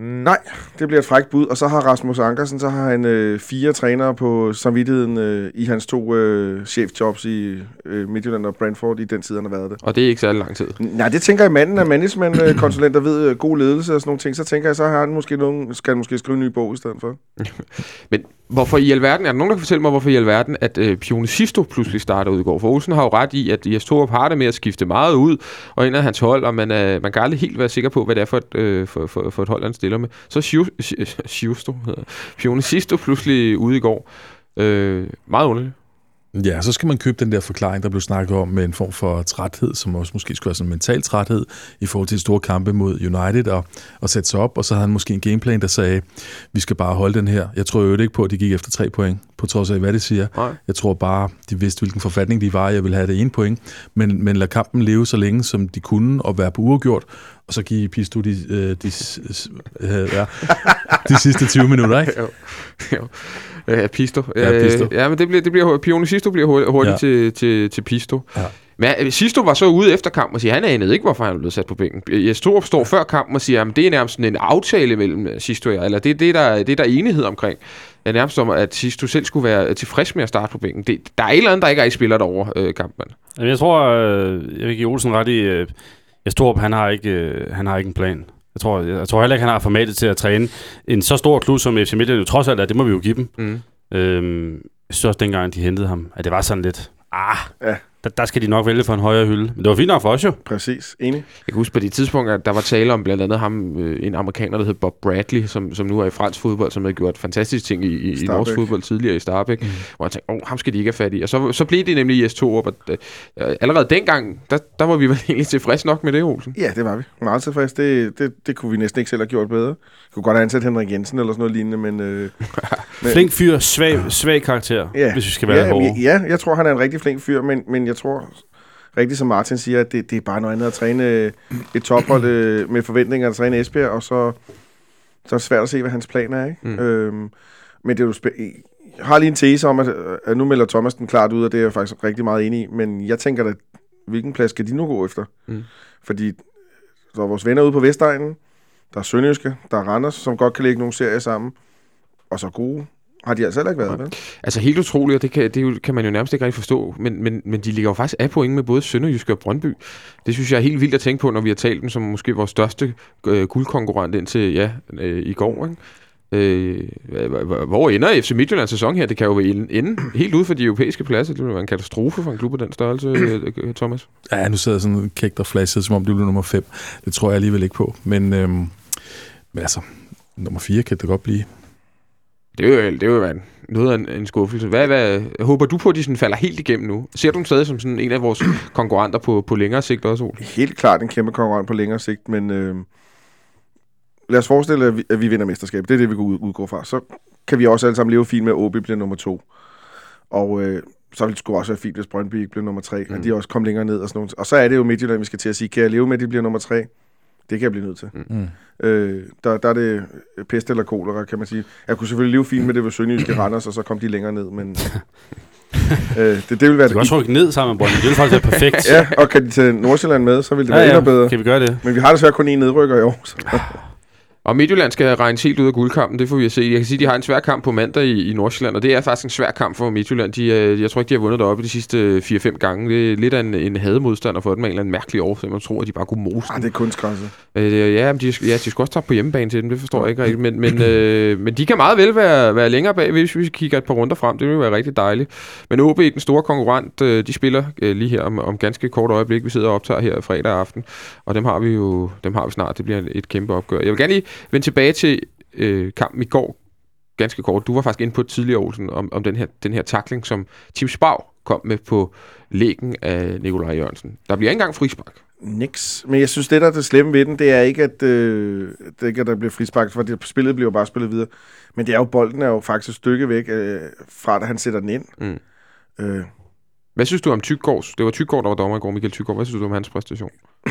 Nej, det bliver et frækt bud. Og så har Rasmus Ankersen, så har han øh, fire trænere på samvittigheden øh, i hans to øh, chefjobs i øh, Midtjylland og Brentford i den tid, han har været det. Og det er ikke særlig lang tid. Nej, det tænker jeg, manden er management-konsulent, der ved øh, god ledelse og sådan nogle ting. Så tænker jeg, så har han måske nogen, skal han måske skrive en ny bog i stedet for. [LAUGHS] Men hvorfor i alverden, er der nogen, der kan fortælle mig, hvorfor i alverden, at øh, Pione Sisto pludselig starter ud i går? For Olsen har jo ret i, at Jes Torup har det med at skifte meget ud, og ind af hans hold, og man, øh, man kan aldrig helt være sikker på, hvad det er for et, øh, for, for, for et hold, han stiller med. Så Sisto, Pione Sisto pludselig ude i går. Øh, meget underligt. Ja, så skal man købe den der forklaring, der blev snakket om med en form for træthed, som også måske skulle være sådan en mental træthed i forhold til store kampe mod United og, og sætte sig op, og så havde han måske en gameplan, der sagde, vi skal bare holde den her. Jeg tror jo ikke på, at de gik efter tre point, på trods af, hvad det siger. Nej. Jeg tror bare, de vidste, hvilken forfatning de var, jeg ville have det ene point, men, men lad kampen leve så længe, som de kunne, og være på uafgjort, og så give Pisto de, øh, de, øh, ja, de sidste 20 minutter, ikke? [LAUGHS] jo. jo. Ja, Pisto. Ja, Pisto. Øh, ja, men det bliver, det bliver Pione Sisto bliver hurtigt, Ja. ja. til, til, til Pisto. Ja. Men øh, Sisto var så ude efter kampen og siger, han anede ikke, hvorfor han blev sat på bænken. Jes Torup står før kampen og siger, at det er nærmest sådan en aftale mellem øh, Sisto og jeg, eller det er det, der, det er der enighed omkring. Er nærmest som, at Sisto selv skulle være tilfreds med at starte på bænken. Det, der er et eller andet, der ikke er i spiller derovre, øh, kampen. Jamen, jeg tror, øh, jeg vil give Olsen ret i, øh, jeg tror, han har ikke, øh, han har ikke en plan. Jeg tror, jeg, jeg tror heller ikke, han har formatet til at træne en så stor klub som FC Midtjylland trods alt. Det må vi jo give dem. Mm. Øhm, Jeg synes også, dengang de hentede ham, at det var sådan lidt, ah, Ja. Der, der skal de nok vælge for en højere hylde. Men det var fint nok for os jo. Præcis. Enig. Jeg kan huske på det tidspunkt, at der var tale om blandt andet ham, øh, en amerikaner, der hed Bob Bradley, som, som nu er i fransk fodbold, som havde gjort fantastiske ting i, i, i Starbæk. norsk fodbold tidligere i Starbæk, mm. hvor jeg tænkte, åh, ham skal de ikke have fat i. Og så, så blev det nemlig i S2 op, og øh, allerede dengang, der, der var vi vel [LAUGHS] egentlig tilfreds nok med det, Olsen. Ja, det var vi. Meget tilfreds. Det, det, det kunne vi næsten ikke selv have gjort bedre. Vi kunne godt have ansat Henrik Jensen eller sådan noget lignende, men... Øh, [LAUGHS] men Flink fyr, svag, svag karakter, Ja. hvis vi skal være ja, hårde. ja, jeg tror, han er en rigtig flink fyr, men, men jeg tror, rigtigt som Martin siger, at det, det er bare noget andet at træne øh, et tophold øh, med forventninger at træne Esbjerg, og så, så er det svært at se, hvad hans plan er. Ikke? Mm. Mm. Øhm, men det er jo spæ- jeg har lige en tese om, at, at nu melder Thomas den klart ud, og det er jeg faktisk rigtig meget enig i, men jeg tænker da, hvilken plads skal de nu gå efter? Mm. Fordi der er vores venner ude på Vestegnen, der er Sønderjyske, der er Randers, som godt kan lægge nogle serier sammen, og så gode har de altså heller ikke været, vel? Altså helt utroligt, og det kan, det er jo- kan man jo nærmest ikke rigtig forstå, men, men, men de ligger jo faktisk af point med både Sønderjyske og Brøndby. Det synes jeg er helt vildt at tænke på, når vi har talt dem som måske vores største øh, guldkonkurrent indtil ja, øh, i går. Ikke? Øh, hvor ender FC Midtjyllands sæson her? Det kan jo være ende, helt ude for de europæiske pladser. Det vil være en katastrofe for en klub af den størrelse, [CLEARS THROAT] øh, øh, Thomas. Ja, nu sidder jeg sådan kægt og flashet, som om det blev nummer 5. Det tror jeg alligevel ikke på. Men, øhm, men altså, nummer 4 kan det godt blive. Det er jo, det er jo en- noget af en, en skuffelse. Hvad, hvad, håber du på, at de sådan falder helt igennem nu? Ser du dem stadig som sådan en af vores konkurrenter på, på længere sigt også, Ole? helt klart en kæmpe konkurrent på længere sigt, men øh, lad os forestille, at vi, at vi vinder mesterskab. Det er det, vi går ud, udgår fra. Så kan vi også alle sammen leve fint med, at OB bliver nummer to. Og øh, så vil det sgu også være fint, hvis Brøndby ikke bliver nummer tre, mm. At de også kommer længere ned og sådan noget. Og så er det jo Midtjylland, vi skal til at sige, kan jeg leve med, at de bliver nummer tre? Det kan jeg blive nødt til. Mm. Øh, der, der er det pest eller kolera, kan man sige. Jeg kunne selvfølgelig leve fint med det ved Sønderjyske [CLEARS THROAT] Randers, og så kom de længere ned, men [LAUGHS] øh, det, det vil være Vi kan også rykke ned sammen med Brøndby. Det ville faktisk være perfekt. [LAUGHS] Ja, og kan de tage Nordsjælland med, så vil det være endnu bedre. Kan vi gøre det? Men vi har desværre kun én nedrykker i år. Så. [LAUGHS] Og Midtjylland skal regnes helt ud af guldkampen, det får vi at se. Jeg kan sige, at de har en svær kamp på mandag i, i Nordsjælland, og det er faktisk en svær kamp for Midtjylland. De, øh, jeg tror ikke, de har vundet deroppe de sidste 4-5 gange. Det er lidt af en, en hademodstander for dem en eller anden mærkelig årsag. Man tror, at de bare kunne mose Ah, det er kunstgræsset. Øh, ja, men de, ja, de skal også tage på hjemmebane til dem, det forstår jeg ikke rigtigt. Men, men, øh, men de kan meget vel være, være længere bag, hvis vi kigger et par runder frem. Det vil være rigtig dejligt. Men OB, den store konkurrent, øh, de spiller øh, lige her om, om ganske kort øjeblik. Vi sidder og optager her fredag aften, og dem har vi jo dem har vi snart. Det bliver et kæmpe opgør. Jeg vil gerne lige vende tilbage til øh, kampen i går, ganske kort. Du var faktisk inde på tidligere, Olsen, om, om den, her, den her takling, som Tim Spau kom med på lægen af Nikolaj Jørgensen. Der bliver ikke engang frispark. Niks. Men jeg synes, det der er det slemme ved den, det er ikke, at, øh, det ikke, at der bliver frispark, for det, spillet bliver bare spillet videre. Men det er jo, bolden er jo faktisk et stykke væk øh, fra, da han sætter den ind. Mm. Øh, Hvad synes du om Tyggaards? Det var Tyggaard, der var dommer i går, Michael Tyggaard. Hvad synes du om hans præstation? [CLEARS THROAT]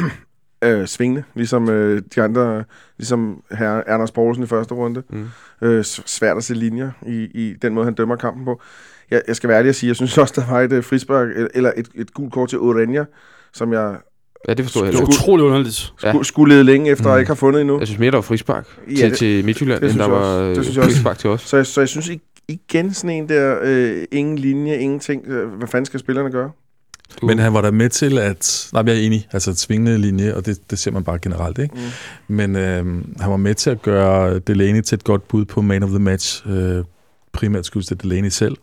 øh, svingende, ligesom øh, de andre, ligesom herre Anders Poulsen i første runde. Mm. Øh, svært at se linjer i, i den måde, han dømmer kampen på. Jeg, jeg skal være ærlig at sige, jeg synes også, der var et øh, frispark, eller et, et gult kort til Orenia, som jeg Ja, det forstår jeg Det er ikke. utroligt underligt. Ja. skulle, skulle lede længe efter, Mm. og ikke har fundet endnu. Jeg synes mere, der var frispark Ja, til, det- til Midtjylland, det end synes der jeg var. Det synes jeg også. frispark til os. Så, jeg- så jeg synes ikke, igen sådan en der, øh, ingen linje, ingenting. Øh, Hvad fanden skal spillerne gøre? Du- Men han var der med til at... Nej, jeg er enig. Altså et svingende linje, og det, det ser man bare generelt, ikke? Mm. Men øh, han var med til at gøre Delaney til et godt bud på man of the match. Øh, primært skyldes det Delaney selv,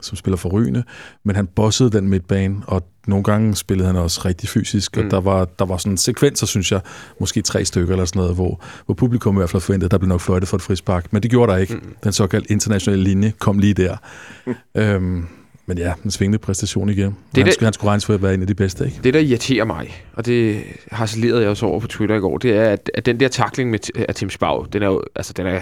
som spiller for Rygende. Men han bossede den midtbane, og nogle gange spillede han også rigtig fysisk. Mm. Og der var, der var sådan sekvenser, synes jeg, måske tre stykker eller sådan noget, hvor, hvor publikum i hvert fald forventede, at der blev nok fløjtet for et frispark. Men det gjorde der ikke. Mm. Den såkaldte internationale linje kom lige der. [LAUGHS] øhm, men ja, en svingende præstation igen. Det han, der- skulle, han skulle regnes for at være en af de bedste, ikke? Det, der irriterer mig, og det harcelerede jeg også over på Twitter i går, det er, at, at den der takling med, af Tim Spau, den er jo, altså, den er,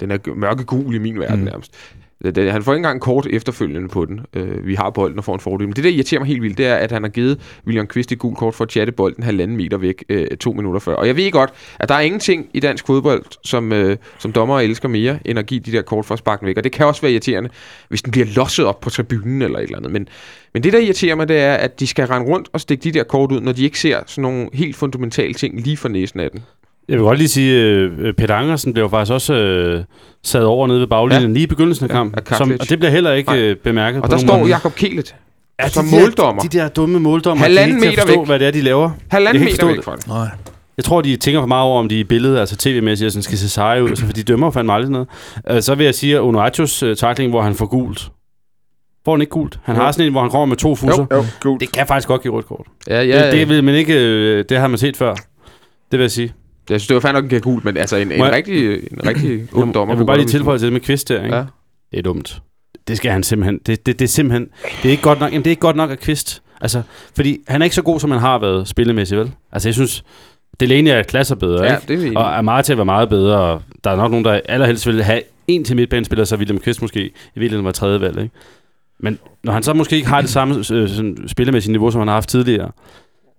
den er mørkegul i min verden mm. nærmest. Det- Han får ikke engang kort efterfølgende på den. Øh, vi har bolden og får en fordel. Men det, der irriterer mig helt vildt, det er, at han har givet William Kvist et gult kort for at chatte bolden halvanden meter væk øh, to minutter før. Og jeg ved godt, at der er ingenting i dansk fodbold, som, øh, som dommer elsker mere, end at give de der kort for at sparke den væk. Og det kan også være irriterende, hvis den bliver losset op på tribunen eller et eller andet. Men, men det, der irriterer mig, det er, at de skal rende rundt og stikke de der kort ud, når de ikke ser sådan nogle helt fundamentale ting lige for næsen af den. Jeg vil godt lige sige, øh, Peter Angersen blev jo faktisk også øh, sat over nede ved baglinjen ja. lige i begyndelsen af Ja, kampen. Karlic. som, og det bliver heller ikke Nej. øh, bemærket Og på der står. Jakob Kielet Ja, som de der- måldommer. De der dumme måldommer, Halvanden de ikke meter forstå, væk. hvad det er, de laver. halvanden meter ikke væk fra det. Nej. Jeg tror, de tænker for meget over, om de er i billedet, altså tv-mæssigt, sådan skal se seje ud, så, for de dømmer jo fandme aldrig noget. Uh, så vil jeg sige, at Onoachos uh, takling, hvor han får gult, Får han ikke gult? Han Jo. har sådan en, hvor han kommer med to fusser. Jo, gult. Det kan faktisk godt give rødt kort. Ja, Ja, ja, det, det, vil man ikke, øh, det har man set før. Det vil jeg sige. Jeg synes, det var fandme nok, den gav gul, men altså en, en jeg- rigtig, en [CLEARS THROAT] rigtig ond dommer. Jeg vil bare lige tilføje til det med Kvist der, ikke? Ja. Det er dumt. Det skal han simpelthen. Det, det, det er simpelthen... Det er ikke godt nok, jamen, det er ikke godt nok at Kvist... Altså, fordi han er ikke så god, som han har været spillemæssigt, vel? Altså, jeg synes... Delaney er klasser bedre, Ja, ikke? det er. Og Amartya var meget bedre, og der er nok nogen, der allerhelst ville have en til midtbanespiller, så William Kvist måske i virkeligheden var tredje valg, ikke? Men når han så måske ikke har det samme øh, sådan, spillemæssige niveau, som han har haft tidligere,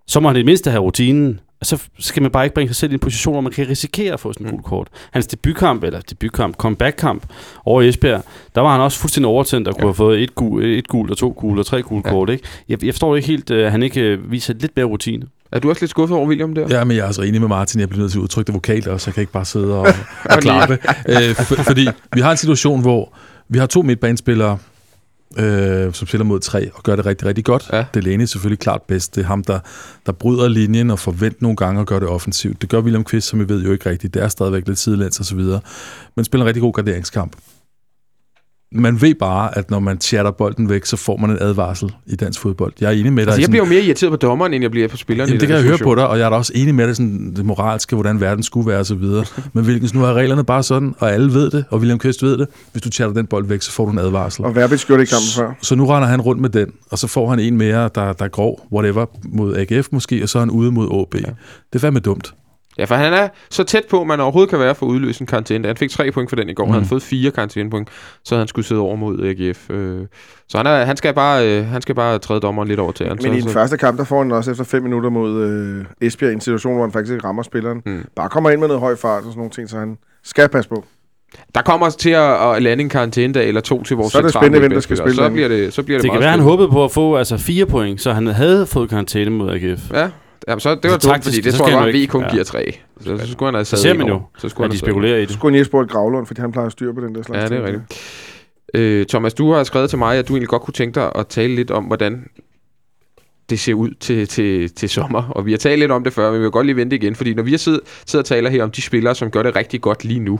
så må han i det mindste have rutinen. Så skal man bare ikke bringe sig selv i en position, hvor man kan risikere at få sådan en Mm. gul kort. Hans debutkamp, eller debutkamp, comeback-kamp over i Esbjerg, der var han også fuldstændig overtændt og kunne Ja. have fået et gul, et gul og to gule og tre gule Ja. kort. Ikke? Jeg, jeg forstår ikke helt, at han ikke øh, viser lidt mere rutine. Er du også lidt skuffet over William der? Ja, men jeg er altså enig med Martin. Jeg bliver nødt til at udtrykke det vokalt også. Jeg kan ikke bare sidde og, [LAUGHS] og klappe. øh, for, fordi vi har en situation, hvor vi har to midtbanespillere, øh, som spiller mod tre og gør det rigtig, rigtig godt. Ja. Delaney er selvfølgelig klart bedst. Det er ham, der, der bryder linjen og forventer nogle gange og gør det offensivt. Det gør William Kvist, som vi ved jo ikke rigtigt. Det er stadigvæk lidt sidelæns og så videre. Men spiller en rigtig god garderingskamp. Man ved bare, at når man chatter bolden væk, så får man en advarsel i dansk fodbold. Jeg er enig med dig. Altså, jeg bliver jo mere irriteret på dommeren, end jeg bliver på spilleren. Jamen, i det kan jeg høre på dig, og jeg er da også enig med det, sådan det moralske, hvordan verden skulle være og så videre. [LAUGHS] Men hvilkens nu er reglerne bare sådan, og alle ved det, og William Kvist ved det. Hvis du chatter den bold væk, så får du en advarsel. Og Verbitz gjorde det i kampen før. Så nu render han rundt med den, og så får han en mere, der, der er grov, whatever, mod AGF måske, og så er han ude mod OB. Ja. Det er fandme dumt. Ja, for han er så tæt på, man overhovedet kan være for at udløse en karantæne. Han fik tre point for den i går. Mm. Han havde fået fire karantænepoint, så han skulle sidde over mod AGF. Øh, Så han, er, han, skal bare, øh, han skal bare træde dommeren lidt over til. Han, Men i så, den første kamp, der får han også efter 5 minutter mod øh, Esbjerg en situation, hvor han faktisk ikke rammer spilleren. Mm. Bare kommer ind med noget høj fart og sådan nogle ting, så han skal passe på. Der kommer til at, at lande en karantænedag eller to til vores Så er det spændende, hvem der skal spille Så bliver det, så bliver det, Det kan meget være, han spændende. håbede på at få altså, fire point, så han havde fået karantæne mod AGF. Ja, Jamen, så det var Så dumt, taktisk, fordi det så tror jeg han var, jo at ikke- V kun ja. giver tre. Så, så skulle han have Så sad ser man jo. Så skulle at han de have spekulerer i det. Skulle han lige spurgt Gravlund, fordi han plejer at styre på den der slags Ja, det er rigtigt. Øh, Thomas, du har skrevet til mig, at du egentlig godt kunne tænke dig at tale lidt om, hvordan det ser ud til, til, til sommer. Og vi har talt lidt om det før, men vi vil godt lige vente igen, fordi når vi har siddet, sidder og taler her om de spillere, som gør det rigtig godt lige nu,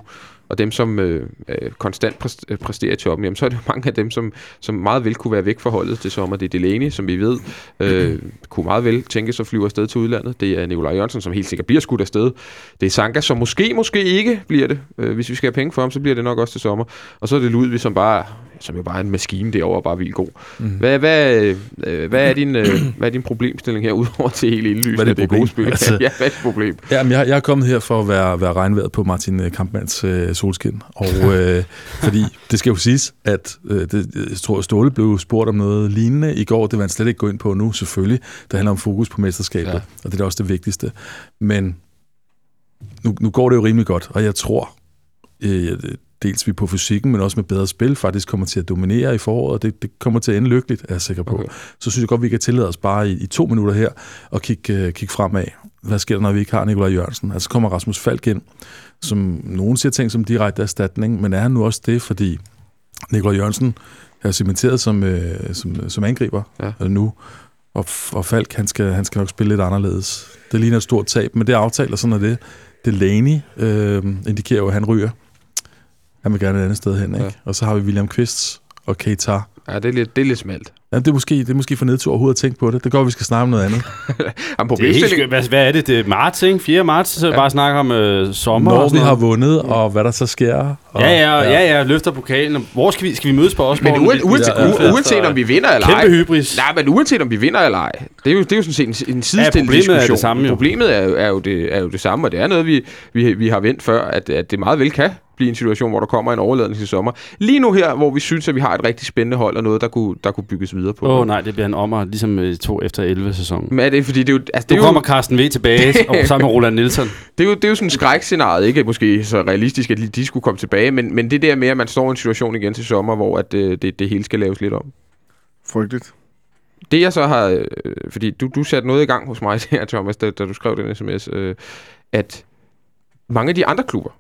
og dem, som øh, øh, konstant øh, præsterer i toppen, jamen, så er det jo mange af dem, som, som meget vel kunne være væk fra holdet til sommer. Det er Delaney, som vi ved, øh, kunne meget vel tænke sig at flyve afsted til udlandet. Det er Nikolaj Jørgensen, som helt sikkert bliver skudt afsted. Det er Sanka, som måske, måske ikke bliver det. Øh, hvis vi skal have penge for ham, så bliver det nok også til sommer. Og så er det Ludvig, som bare som jo bare er en maskine derovre, og bare vildt god. Mm. Hvad, hvad, øh, hvad, er din, øh, hvad er din problemstilling her, udover til helt indlysende, Hvad er det er gode spil? Altså- [LAUGHS] ja, hvad er dit problem? Ja, men jeg, jeg er kommet her for at være, være regnværet på Martin øh, Kampmanns øh, solskin. Og [LAUGHS] øh, fordi det skal jo siges, at øh, det, jeg tror, Ståle blev spurgt om noget lignende i går. Det vil han slet ikke gå ind på nu, selvfølgelig. Det handler om fokus på mesterskabet, Ja. og det er også det vigtigste. Men nu, nu går det jo rimelig godt, og jeg tror, øh, dels vi på fysikken, men også med bedre spil, faktisk kommer til at dominere i foråret, og det, det kommer til at ende lykkeligt, er jeg sikker på. Okay. Så synes jeg godt, vi kan tillade os bare i, i to minutter her og kigge, øh, kigge fremad. Hvad sker der, når vi ikke har Nikolaj Jørgensen? Altså kommer Rasmus Falk ind, som nogen siger ting som direkte erstatning, men er han nu også det, fordi Nikolaj Jørgensen er cementeret som, øh, som, som angriber Ja. ja. nu, og, og Falk, han skal, han skal nok spille lidt anderledes. Det ligner et stort tab, men det er aftalt, og sådan er det. Delaney øh, indikerer jo, at han ryger. Han vil gerne et andet sted hen, ikke? Ja. Ja. Og så har vi William Kvist og Keita. Ja, det er lidt, det er lidt smalt. Ja, det, er måske, det er måske for nedtur overhovedet at tænke på det. Det går, at vi skal snakke om noget andet. [LAUGHS] Jamen, Det er helt hvad, hvad er det? Det er marts, ikke? 4. marts, så Ja. ja. bare snakker om øh, sommer Når vi har vundet, og hvad der så sker. Og, Ja, ja, ja, ja, ja, løfter pokalen. Hvor skal vi, skal vi mødes på Osborg? men uanset, uanset, Ja, ja. uanset om vi vinder eller ej, Kæmpe hybris. Nej, men uanset om vi vinder eller ej, det er jo, det er jo sådan set en, en sidestillet problemet er det diskussion. samme jo. Problemet er, jo- er, jo det, er jo det samme, og det er noget, vi, vi, vi har vendt før, at, at det meget vel kan blive en situation, hvor der kommer en overladning i sommer. Lige nu her, hvor vi synes, at vi har et rigtig spændende hold, og noget, der kunne, der kunne bygges videre på. Åh oh, nej, det bliver en ommer, ligesom øh, to efter 11 sæson. Men er det fordi, det er jo, altså, det Nu er kommer jo, Carsten V tilbage, [LAUGHS] og sammen med Roland Nielsen. det er jo, det er jo sådan en skrækscenarie, ikke måske så realistisk, at lige de skulle komme tilbage, men, men det der med, at man står i en situation igen til sommer, hvor at, øh, det, det hele skal laves lidt om. Frygteligt. Det jeg så har, øh, fordi du, du satte noget i gang hos mig her, [LAUGHS] Thomas, da, da du skrev den sms, øh, at mange af de andre klubber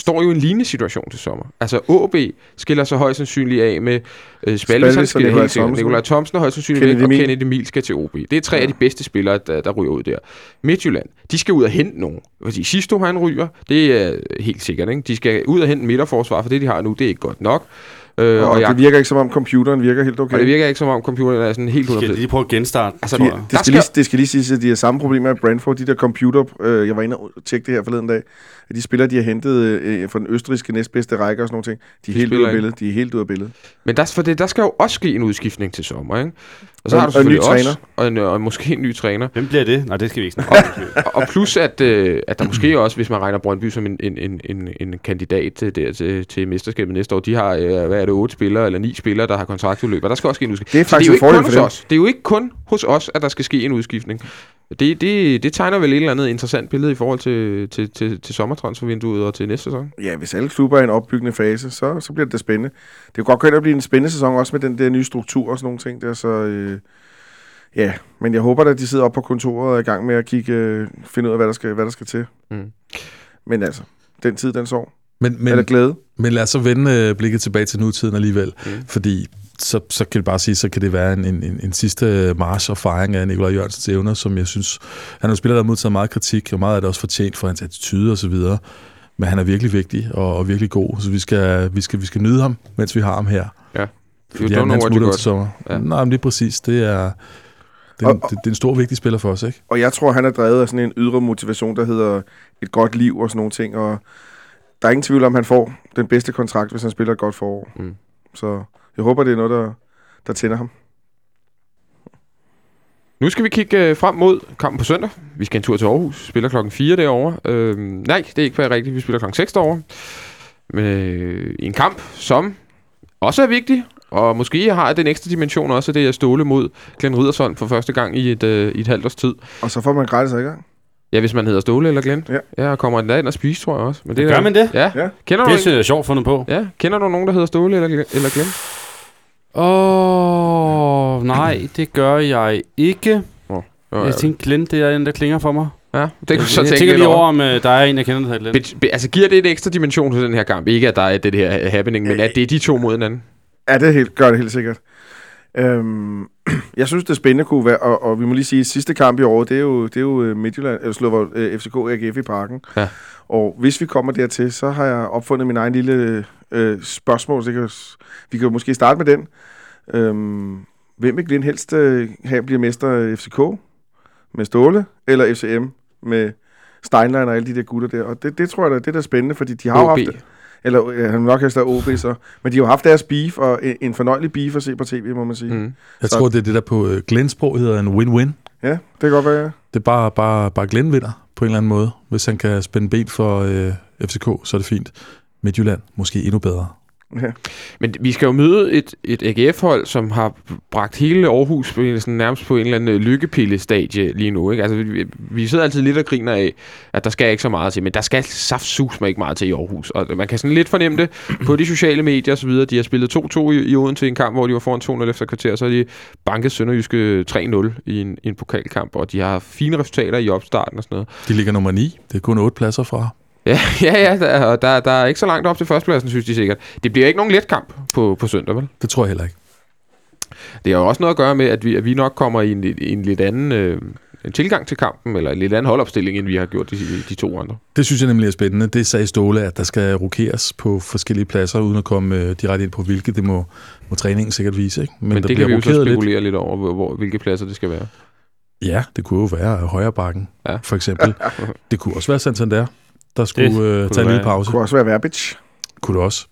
står jo i en lignende situation til sommer. Altså AB skiller sig højst sandsynligt af med øh, og skiller Nikolaj helt sikkert. Thomsen. Nikolaj Thomsen er højst sandsynligt Kennedy væk, og Emil. Kennedy Emil skal til OB. Det er tre ja. af de bedste spillere, der, der ryger ud der. Midtjylland, de skal ud og hente nogen. Fordi Sisto han ryger, det er helt sikkert. Ikke? De skal ud og hente en midterforsvar, for det de har nu, det er ikke godt nok. Øh, Og, og, og jeg, det virker ikke som om computeren virker helt okay. og det virker ikke som om computeren er sådan helt Skal 100%. lige prøve at genstarte? Altså, jeg. Det skal, skal- lige, det skal lige siges, at de har samme problemer med Brentford. De der computer, øh, jeg var inde og tjekke det her forleden dag, at de spillere, de har hentet øh, fra den østrigske næstbedste række og sådan nogle ting, de er De helt ude spiller af billedet. De er helt ude af billedet. Men der, for det, der skal jo også ske en udskiftning til sommer, ikke? Og så Og- har du og en ny selvfølgelig også, og, en, og måske en ny træner. Hvem bliver det? Nej, det skal vi ikke snakke om. [LAUGHS] Og- og plus, at, øh, at der måske også, hvis man regner Brøndby som en, en, en, en, en kandidat til, der, til, til mesterskabet næste år, de har, øh, hvad er det, otte spillere eller ni spillere, der har kontraktudløb, og der skal også ske en udskiftning. Det er Så det faktisk er jo ikke kun for hos os. Det er jo ikke kun hos os, at der skal ske en udskiftning. Det, det, det tegner vel et eller andet interessant billede i forhold til, til, til, til sommertransfervinduet og til næste sæson. Ja, hvis alle klubber er i en opbyggende fase, så, så bliver det da spændende. Det kan godt gå hen og blive en spændende sæson, også med den der nye struktur og sådan nogle ting der, så... Øh, ja, men jeg håber da, at de sidder oppe på kontoret og er i gang med at kigge, øh, finde ud af, hvad der skal, hvad der skal til. Mm. Men altså, den tid, den sår. Men, Men, er der men, glæde? men lad os så vende øh, blikket tilbage til nutiden alligevel. Mm. Fordi så, så kan det bare sige, så kan det være en, en, en, en sidste march og fejring af Nikolaj Jørgensens evner, som jeg synes, han er en spiller, der har modtaget meget kritik, og meget af det også fortjent for hans attitude og så videre. Men han er virkelig vigtig og, og virkelig god, så vi skal, vi, skal, vi skal nyde ham, mens vi har ham her. Ja. Fordi don't han, know what you got. sommer. Ja. Nej, men det er præcis. Det er, det, er, Og- en- det, det er en stor, vigtig spiller for os, ikke? Og jeg tror, han er drevet af sådan en ydre motivation, der hedder et godt liv og sådan nogle ting. Og der er ingen tvivl om, at han får den bedste kontrakt, hvis han spiller et godt forår. Mm. Så jeg håber, det er noget, der, der tænder ham. Nu skal vi kigge øh, frem mod kampen på søndag. Vi skal en tur til Aarhus. Spiller klokken 4 derovre. Øh, nej, det er ikke bare rigtigt. Vi spiller klokken 6 derovre. Men, øh, i en kamp, som også er vigtig. Og måske har den ekstra dimension også, at det er Ståle mod Glenn Riddersholm for første gang i et, øh, i et halvt års tid. Og så får man gratis adgang. Ja, hvis man hedder Ståle eller Glenn. Ja. Ja, og kommer endda ind og spise, tror jeg også. Men det Gør er, man det? Ja. Ja. Kender, du, Det synes jeg er sjovt fundet på. ja. Kender du nogen, der hedder Ståle eller, eller Glenn? Åh, oh, nej, det gør jeg ikke. Nå, Jeg tænkte, Glenn, det er en, der klinger for mig. ja, det kan du så jeg tænke tænker lige over. om øh, der er en, jeg kender, der hedder Glenn. Be, be, altså giver det en ekstra dimension til den her kamp? Ikke at der er det her happening, men at det er de to mod hinanden. Ja, det helt, gør det helt sikkert. Øhm, [CLEARS THROAT] jeg synes, det spændende kunne være, og, og vi må lige sige, at sidste kamp i år, det er jo, det er jo øh, Midtjylland, eller slår øh, FCK AGF i parken. Ja. Og hvis vi kommer dertil, så har jeg opfundet min egen lille øh, spørgsmål, så det kan, vi kan jo måske starte med den. Øhm, hvem vil Glenn helst øh, have bliver mester FCK? Med Ståle? Eller FCM? Med Steinlein og alle de der gutter der. Og det, det tror jeg, da, det er da spændende, fordi de har jo OB. haft... Eller ja, han nok helst have OB så. Men de har jo haft deres beef, og en, en fornøjelig beef at se på tv, må man sige. Mm. Jeg Så- tror, det er det, der på øh, Glenn-sprog hedder en win-win. Ja, det kan godt være. Det er bare, bare, bare Glenn vinder på en eller anden måde. Hvis han kan spænde ben for øh, FCK, så er det fint. Midtjylland måske endnu bedre. Ja. Men vi skal jo møde et, et AGF-hold, som har bragt hele Aarhus på, sådan, nærmest på en eller anden lykkepille-stadie lige nu. Ikke? Altså, vi, vi sidder altid lidt og griner af, at der skal ikke så meget til, men der skal saftsus med ikke meget til i Aarhus. Og man kan sådan lidt fornemme det på de sociale medier osv. De har spillet 2-2 i, i Odense i en kamp, hvor de var foran 2-0 efter kvarter, så har de banket Sønderjyske 3-0 i en, i en pokalkamp, og de har fine resultater i opstarten og sådan noget. De ligger nummer 9. Det er kun otte pladser fra. Ja, [LAUGHS] ja, ja der, og der, der er ikke så langt op til førstepladsen, synes de sikkert. Det bliver ikke nogen let kamp på, på søndag, vel? Det tror jeg heller ikke. Det har jo også noget at gøre med, at vi, at vi nok kommer i en, lidt- i en lidt anden øh, en tilgang til kampen, eller en lidt anden holdopstilling, end vi har gjort de, de to andre. Det synes jeg nemlig er spændende. Det sagde Ståle, at der skal rokeres på forskellige pladser, uden at komme øh, direkte ind på hvilke. Det må, må træningen sikkert vise. Ikke? Men, Men der det kan vi jo så spekulere lidt, lidt over, hvor, hvor, hvilke pladser det skal være. Ja, det kunne jo være højre bakken, ja. for eksempel. [LAUGHS] det kunne også være Santander, der skulle Det øh, tage en lille pause. Det kunne også være Verbich. Kunne det også.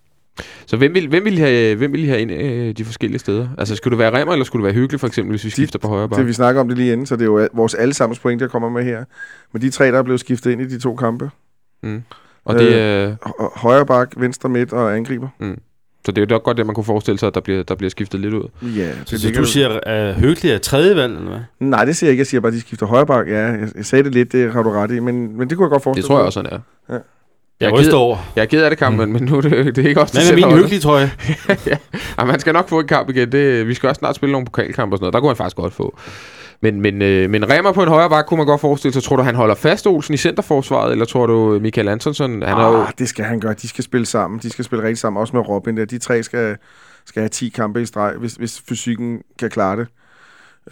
Så hvem vil, hvem vil, have, hvem vil I have ind øh, de forskellige steder? Altså, skulle det være Remmer, eller skulle det være hyggeligt, for eksempel, hvis vi skifter på højre Det bakke? vi snakker om det lige inden, så det er jo al- vores allesammens point, der kommer med her. Men de tre, der er blevet skiftet ind i de to kampe. Mm. Og det, øh, Hø- Højre bak, venstre midt og angriber. Så det er jo nok godt, det man kunne forestille sig, at der bliver, der bliver skiftet lidt ud. Ja, det, Så, det så du siger, at Høgli er tredje valg, eller hvad? Nej, det siger jeg ikke. Jeg siger bare, at de skifter højre bak. Ja, jeg, jeg sagde det lidt, det har du ret i. Men, men det kunne jeg godt forestille Det tror jeg mig. også, han er. Ja. Jeg Jeg er, ryster over. jeg er ked af det, kampen, mm. men nu er det, det er ikke også Hvad med min hyggelige trøje? [LAUGHS] ja, man skal nok få en kamp igen. Det, vi skal også snart spille nogle pokalkampe og sådan noget. Der kunne han faktisk godt få. Men, men, øh, men Remmer på en højre bak kunne man godt forestille sig. Tror du, han holder fast Olsen i centerforsvaret, eller tror du Michael Antonsson? Han er jo, Ah, det skal han gøre. De skal spille sammen. De skal spille rigtig sammen. Også med Robin der. De tre skal, skal have 10 kampe i streg, hvis, hvis fysikken kan klare det.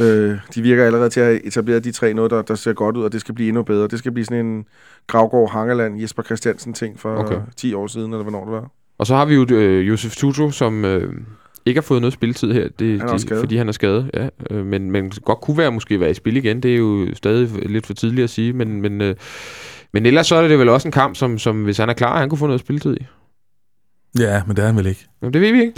Øh, de virker allerede til at have etableret de tre noget, der, der ser godt ud, og det skal blive endnu bedre. Det skal blive sådan en Gravgaard Hangeland, Jesper Christiansen ting for okay. 10 år siden, eller hvornår det var. Og så har vi jo øh, Josef Tutu, som øh, ikke har fået noget spilletid her, det, Han er skadet. fordi han er skadet. Ja, øh, men, men godt kunne være måske være i spil igen. Det er jo stadig lidt for tidligt at sige, men, men, øh, men ellers så er det vel også en kamp, som, som hvis han er klar, han kunne få noget spilletid i. Ja, men det er han vel ikke. Jamen, det ved vi ikke.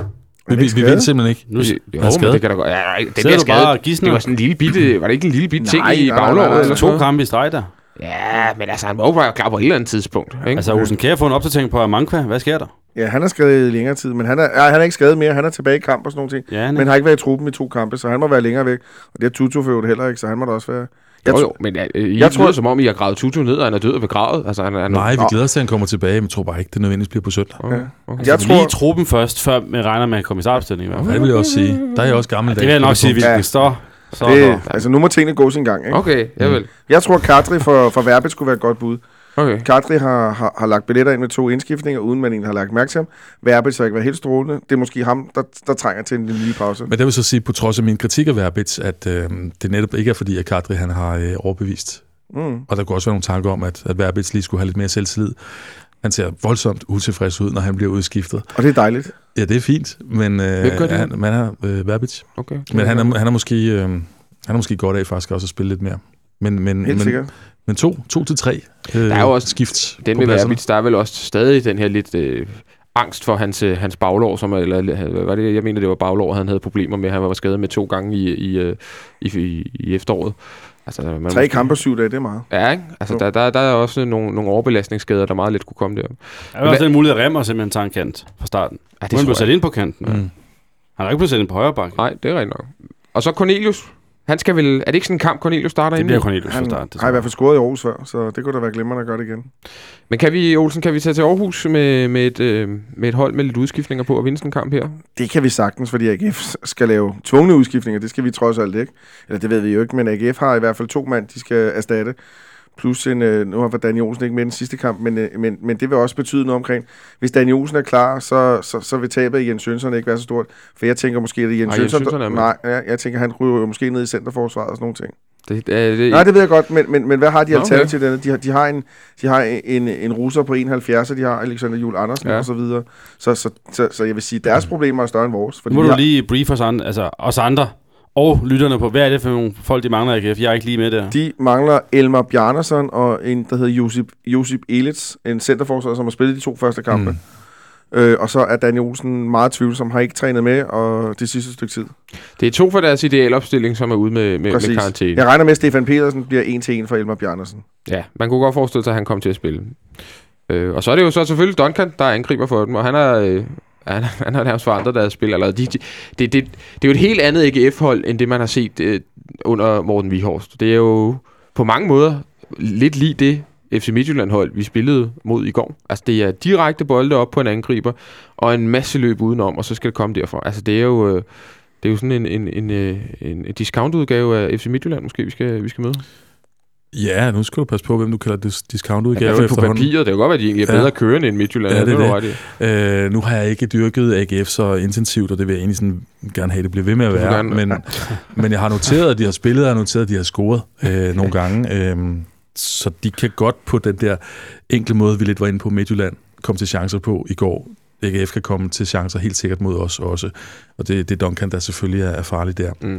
Vi, vi, vi ved simpelthen ikke. Nu, Jo, er men skadet. det kan da godt. Ja, den Sidder der skade, det var sådan en lille bitte, var det ikke en lille bitte ting Nej, i nej, nej, baglåret? nej, nej. eller to kampe i streg der. Ja, men altså, han må jo være klar på et eller andet tidspunkt. Ikke? Altså, Olsen, kan jeg få en opdatering på Amankwa? Hvad sker der? Ja, han er skadet i længere tid, men han er, ja, han er ikke skadet mere. Han er tilbage i kamp og sådan nogle ting. Ja, han er- Men har ikke været i truppen i to kampe, så han må være længere væk. Og det er Tutu for heller ikke, så han må da også være... Jeg, jo, jo, men ja, øh, I jeg jeg tror- som om, I har gravet Tutu ned, og han er død og begravet. Altså, han, han, Nej, vi glæder os til, at han kommer tilbage, men jeg tror bare ikke, det nødvendigvis bliver på søndag. Okay, Ja. okay. jeg Altså, tror, Lige i truppen først, før man regner med at komme i startopstilling i hvert Ja, fald. det vil jeg også sige. Der er jeg også gammel Det vil jeg nok sige, Ja. hvilken står. Så, det, altså nu må tingene gå sin gang. Ikke? Okay, jeg vil. Jeg tror, Kadri for, for Verbit skulle være et godt bud. Okay. Kadri har, har, har lagt billetter ind med to indskiftninger, uden man egentlig har lagt mærke til ham. Verbit så ikke været helt strålende. Det er måske ham, der, der trænger til en lille pause. Men det vil så sige, på trods af min kritik af Verbitz, at øh, det netop ikke er fordi, at Kadri han har øh, overbevist. Mm. Og der kunne også være nogle tanker om, at, at Verbitz lige skulle have lidt mere selvtillid. Han ser voldsomt utilfreds ud, når han bliver udskiftet. Og det er dejligt. Ja, det er fint, men øh, det? han, man er øh, Verbitz. okay. Men han er, han er måske øh, han er måske godt af faktisk også at spille lidt mere. Men, men, Helt men, sikkert. men to, to til tre øh, Der er jo også skift Den med pladserne. Verbitz, der er vel også stadig den her lidt øh, angst for hans, øh, hans baglår, som er, eller hvad var det, jeg mener, det var baglår, han havde problemer med. Han var skadet med to gange i, i, øh, i, i, i efteråret. Altså, man Tre kampe syv dage, det er meget. Ja, ikke? Altså, Jo. der, der, der er også nogle, nogle overbelastningsskader, der meget let kunne komme der. Der er også den mulighed, at Remmer simpelthen tager en kant fra starten. Ja, Det er han blevet sat ind på kanten. Mm. Han har ikke blevet sat ind på højre bakke. Nej, det er rigtigt nok. Og så Cornelius. Han skal vel... Er det ikke sådan en kamp, Cornelius starter Det ind bliver i? Cornelius fra Han start. det har i hvert fald scoret i Aarhus før, så det kunne da være glimrende at gøre det igen. Men kan vi, Olsen, kan vi tage til Aarhus med, med, et, øh, med et hold med lidt udskiftninger på og vinde sådan en kamp her? Det kan vi sagtens, fordi AGF skal lave tvungne udskiftninger. Det skal vi trods alt ikke. Eller det ved vi jo ikke, men AGF har i hvert fald to mand, de skal erstatte. Plus en, øh, nu har Daniel Olsen ikke med den sidste kamp, men, øh, men, men det vil også betyde noget omkring. Hvis Daniel Olsen er klar, så, så, så vil tabet af Jens Jønsson ikke være så stort. For jeg tænker måske, at Jens er med. nej, ja, jeg tænker, han ryger måske ned i centerforsvaret og sådan nogle ting. Det, det, det, Nej, det ved jeg godt, men, men, men hvad har de Nå, alternativ okay. de, har, de har en, de har en, en russer på 71, og de har Alexander Jul Andersen Ja. og så videre. Så, så, så, så jeg vil sige, deres problemer er større end vores. Nu Fordi må vi du har, lige briefe os, andre, altså os andre og lytterne på, hvad er det for nogle folk, de mangler i AGF? Jeg er ikke lige med der. De mangler Elmar Bjarnason og en, der hedder Josip, Josip Elitz, en centerforsvar, som har spillet de to første kampe. Mm. Øh, og så er Daniel Olsen meget tvivlsom, har ikke trænet med, og det sidste stykke tid. det er to for deres idealopstilling, som er ude med, med, med Præcis. karantæne. Jeg regner med, at Stefan Petersen bliver en til en for Elmar Bjarnason. Ja, man kunne godt forestille sig, at han kom til at spille. Øh, og så er det jo så selvfølgelig Duncan, der er angriber for dem, og han er... Øh, han, han har nærmest forandret deres spil. Eller de, de, det, det, det er jo et helt andet AGF-hold, end det man har set øh, under Morten Vihorst. Det er jo på mange måder lidt lige det FC Midtjylland-hold, vi spillede mod i går. Altså det er direkte bolde op på en angriber, og en masse løb udenom, og så skal det komme derfra. Altså det er jo... Øh, det er jo sådan en, en, en, en, en discount-udgave af FC Midtjylland, måske, vi skal, vi skal møde. Ja, nu skal du passe på, hvem du kalder dis- discount Ja, udgave på efterhånden. papiret. Det kan godt være, at de egentlig er Ja. bedre kørende end Midtjylland. Ja, det er det. ret i. Øh, nu har jeg ikke dyrket AGF så intensivt, og det vil jeg egentlig sådan gerne have, det bliver ved med at være. gerne- Men, [LAUGHS] men jeg har noteret, at de har spillet, og jeg har noteret, at de har scoret øh, nogle gange. Øh, så de kan godt på den der enkle måde, vi lidt var inde på Midtjylland, komme til chancer på i går. AGF kan komme til chancer helt sikkert mod os også. Og det, det er Duncan, der selvfølgelig er, er farlig der. Mm.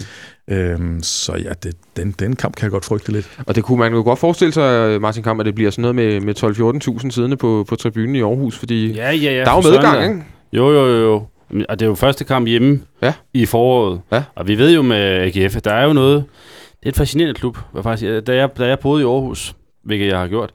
Øhm, så ja, det, den, den kamp kan jeg godt frygte lidt. Og det kunne man jo godt forestille sig, Martin Kamp, at det bliver sådan noget med, med 12-14.000 siddende på, på tribunen i Aarhus, fordi ja, Ja, ja, der er jo medgang, ikke? Jo, jo, jo, jo. Og det er jo første kamp hjemme Ja. i foråret. Ja. Og vi ved jo med AGF, at der er jo noget... Det er et fascinerende klub. Faktisk, da, jeg, da jeg boede i Aarhus, hvilket jeg har gjort,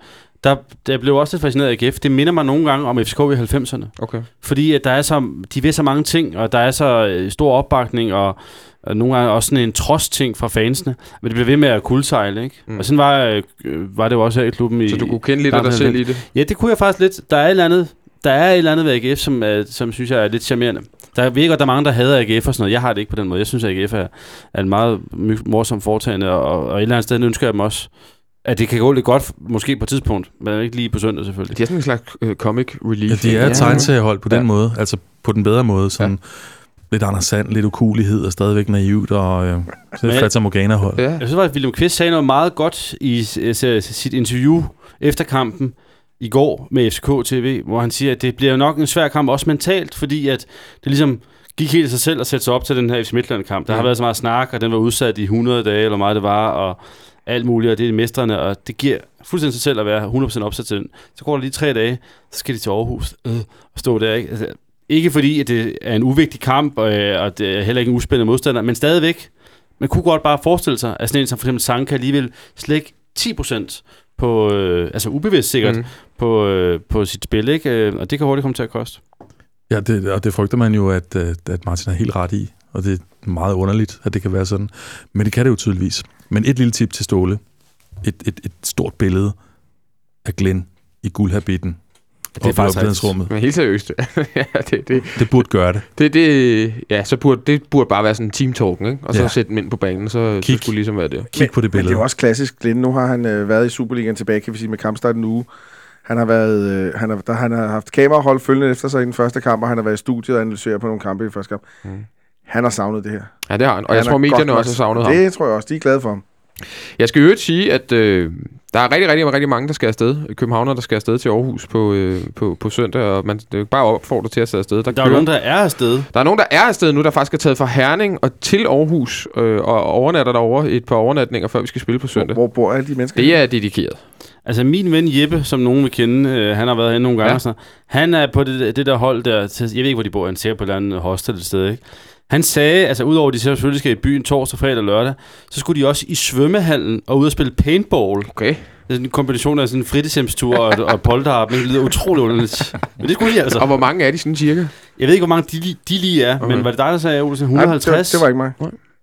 der, der blev også lidt fascineret af AGF. Det minder mig nogle gange om FCK i 90'erne. Okay. Fordi at der er så, de ved så mange ting, og der er så øh, stor opbakning, og, og nogle gange også sådan en trods-ting fra fansene. Men det bliver ved med at kuldsejle, ikke? Mm. Og sådan var, øh, var det jo også her i klubben. I, Så du kunne kende lidt af dig selv i det? Ja, det kunne jeg faktisk lidt. Der er et eller andet, der er et eller andet ved AGF, som, er, som synes jeg er lidt charmerende. Der virker, der er mange, der hader AGF og sådan noget. Jeg har det ikke på den måde. Jeg synes, at AGF er, er en meget morsom foretagende, og, og et eller andet sted ønsker jeg dem også, at det kan gå lidt godt, måske på et tidspunkt, men ikke lige på søndag selvfølgelig. De er sådan en slags øh, comic relief. Ja, de er et tegneseriehold på den Ja. måde, altså på den bedre måde, sådan ja. lidt Anders Sand, lidt ukulighed og stadigvæk naivt, og øh, så Men- et Fata Morgana-hold. Ja. Jeg synes faktisk, at William Kvist sagde noget meget godt i øh, sit interview efter kampen, i går med FCK TV, hvor han siger, at det bliver nok en svær kamp, også mentalt, fordi at det ligesom gik helt af sig selv at sætte sig op til den her FC Midtland-kamp. Der har Ja. været så meget snak, og den var udsat i 100 dage, eller meget det var, og alt muligt, og det er mestrene, og det giver fuldstændig sig selv at være 100% opsat til den. Så går der lige tre dage, så skal de til Aarhus øh, og stå der. Ikke? Altså, ikke fordi, at det er en uvigtig kamp, og, øh, og det er heller ikke en uspændende modstander, men stadigvæk, man kunne godt bare forestille sig, at sådan en som for eksempel Sanka alligevel slække 10% på, øh, altså ubevidst sikkert, Mm. mm. på, øh, på sit spil, ikke? Øh, og det kan hurtigt komme til at koste. Ja, det, og det frygter man jo, at, øh, at Martin er helt ret i, og det er meget underligt, at det kan være sådan. Men det kan det jo tydeligvis. Men et lille tip til Ståle. Et, et, et stort billede af Glenn i guldhabitten. Det er faktisk rummet. Men helt seriøst. [LAUGHS] ja, det, det, Det burde gøre det. det, det, ja, så burde, det burde bare være sådan en team talking, ikke? Og så Ja. sætte dem ind på banen, så, så Kig. skulle det ligesom være det. Kig på det Men det billede. er jo også klassisk. Glenn, nu har han øh, været i Superligaen tilbage, kan vi sige, med kampstart en uge. Han har, været, øh, han, har, der, han har haft kamerahold følgende efter sig i den første kamp, og han har været i studiet og analyseret på nogle kampe i første kamp. Mm. Han har savnet det her. Ja, det har han. Og jeg Han er tror, medierne også har savnet ham. Det tror jeg også. De er glade for ham. Jeg skal øvrigt sige, at øh, der er rigtig, rigtig, rigtig mange, der skal afsted. Københavner, der skal afsted til Aarhus på, øh, på, på søndag, og man det er jo bare opfordret til at tage afsted. Der, Der er jo nogen, der er afsted. der er nogen, der er afsted nu, der faktisk er taget fra Herning og til Aarhus, øh, og overnatter derovre et par overnatninger, før vi skal spille på Hvor, søndag. hvor bor alle de mennesker? Det er dedikeret. Altså min ven Jeppe, som nogen vil kende, øh, han har været herinde nogle gange, Ja. noget. han er på det, det der hold der, til, jeg ved ikke, hvor de bor, han ser på et eller andet hostel et sted, ikke? Han sagde, altså udover at de selvfølgelig skal i byen torsdag, fredag og lørdag, så skulle de også i svømmehallen og ud og spille paintball. Okay. Det er sådan en kombination af sådan en fritidshjemstur og, og polterarp, det lyder utrolig underligt. Men det skulle de altså. Og hvor mange er de sådan cirka? Jeg ved ikke, hvor mange de, de lige er, Okay. men var det dig, der sagde, Olsen, Nej, 150? det, det var ikke mig.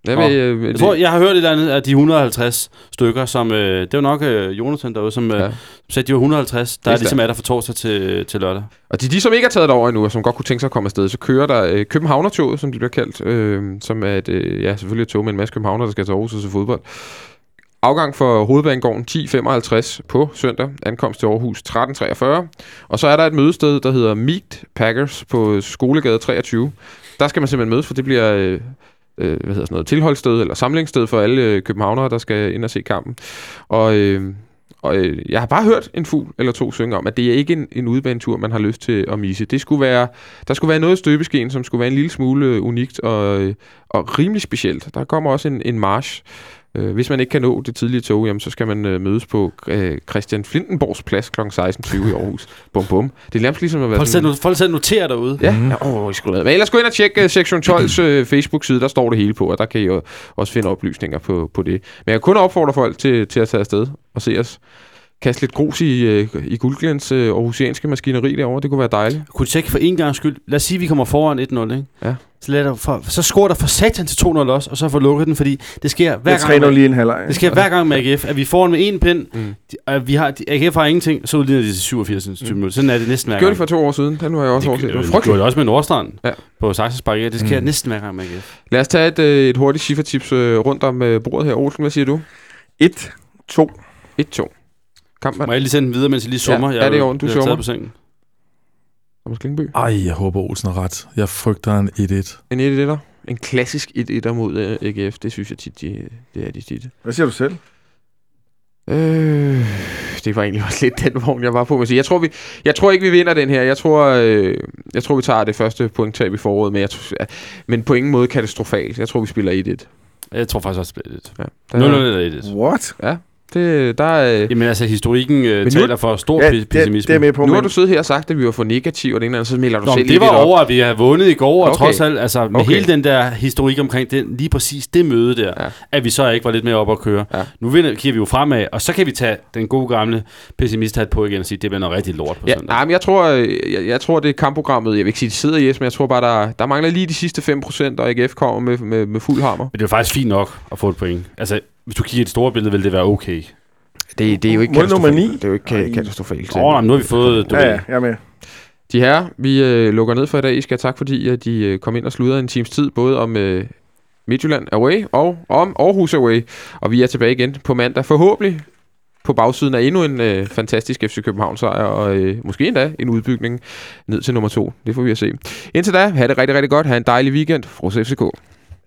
Jeg, Nå. ved, øh, Jeg tror, jeg har hørt et eller andet af de 150 stykker, som... Øh, det var nok øh, Jonathan derude, som øh, Ja. sagde, de var 150, der Det er ligesom er der fra torsdag til, til lørdag. Og de, de, som ikke er taget over endnu, og som godt kunne tænke sig at komme afsted, så kører der øh, Københavnertoget, som det bliver kaldt, øh, som er et, øh, ja, selvfølgelig et tog med en masse københavner, der skal til Aarhus og se fodbold. Afgang for Hovedbanegården 10.55 på søndag, ankomst til Aarhus 13.43. Og så er der et mødested, der hedder Meet Packers på Skolegade 23. Der skal man simpelthen mødes, for det bliver øh, øh, hvad hedder sådan noget, tilholdssted eller samlingssted for alle øh, københavnere, der skal ind og se kampen. Og, øh, og øh, jeg har bare hørt en fugl eller to synge om, at det er ikke en, en udebanetur, man har lyst til at misse. Det skulle være, der skulle være noget støbeskeen, som skulle være en lille smule øh, unikt og, øh, og rimelig specielt. Der kommer også en, en march. Øh, hvis man ikke kan nå det tidlige tog, jamen, så skal man øh, mødes på øh, Christian Flintenborgs plads kl. 16.20 i Aarhus. [LAUGHS] Bum bum. Det er nærmest ligesom at være Folk sådan... selv, folk selv noterer derude. Ja, ja åh, I skulle lade. Men ellers gå ind og tjekke uh, Sektion 12's uh, Facebook-side, der står det hele på, og der kan I jo også finde oplysninger på, på det. Men jeg kan kun opfordre folk til, til at tage afsted og se os. Kaste lidt grus i, uh, i Guldglens uh, aarhusianske maskineri derovre. Det kunne være dejligt. Kunne tjekke for en gang skyld? Lad os sige, at vi kommer foran 1-0, ikke? Ja. Så, lad der for, så scorer der for satan til 2-0 også, og så får lukket den, fordi det sker hver Jeg gang. med- lige en halvleg. Det sker hver gang med AGF, at vi får den med en pind. Mm. De, at vi har, de, AGF har ingenting, så udligner de til 87 mm. minutter. Sådan er det næsten hver Gjorde gang. det for to år siden. Den var jeg også overset. Det var det, det gjorde det også med Nordstrand Ja. på Saxens Bakke. Det sker Mm. næsten hver gang med AGF. Lad os tage et, øh, et hurtigt Schiffer-tips øh, rundt om øh, bordet her. Olsen, hvad siger du? 1, 2. 1-2. Kampen. Må jeg lige sende den videre, mens jeg lige summer? Ja, jeg ja, det er i orden. Du er summer. på sengen. Thomas Klingby. Ej, jeg håber, Olsen har ret. Jeg frygter en 1-1. En 1-1'er. En klassisk 1-1'er mod øh, AGF. Det synes jeg tit, de, det er de tit. Hvad siger du selv? Øh, det var egentlig også lidt den vogn, jeg var på. Men jeg tror, vi, jeg tror ikke, vi vinder den her. Jeg tror, øh, jeg tror vi tager det første pointtab i foråret, men, jeg, tror- ja, men på ingen måde katastrofalt. Jeg tror, vi spiller 1-1. Jeg tror faktisk også, det bliver lidt. Ja. 0 Der, 0 eller 1 What? Det, der er, Jamen altså, historikken øh, nu- taler for stor Ja, ja, det, pessimisme. det er med på, nu har men du siddet her og sagt, at vi var for negative, og det ene eller andet, så melder du Nå, selv det var op. over, at vi har vundet i går, og Okay. trods alt, altså med Okay. hele den der historik omkring den, lige præcis det møde der, Ja. at vi så ikke var lidt mere op at køre. Ja. Nu vinder, kigger vi jo fremad, og så kan vi tage den gode gamle pessimist hat på igen og sige, det bliver noget rigtig lort på Ja, søndag. nej, men jeg tror, øh, jeg, jeg tror, det er kampprogrammet. Jeg vil ikke sige, det sidder i yes, men jeg tror bare, der, der mangler lige de sidste 5%, og AGF kommer med, med, med fuld hammer. Men det er faktisk fint nok at få et point. Altså, hvis du kigger i det store billede, vil det være okay. Det, det er jo ikke Mål nummer ni. Det er jo ikke ka- katastrofalt. Åh, oh, nu har vi fået, du Ja, ja, jeg er med. De her, vi øh, lukker ned for i dag. I skal have tak, fordi at de øh, kom ind og sludrede en times tid, både om øh, Midtjylland Away og om Aarhus Away. Og vi er tilbage igen på mandag, forhåbentlig på bagsiden af endnu en øh, fantastisk FC København sejr, og øh, måske endda en udbygning ned til nummer to. Det får vi at se. Indtil da, have det rigtig, rigtig godt. Ha' en dejlig weekend. Fros FCK.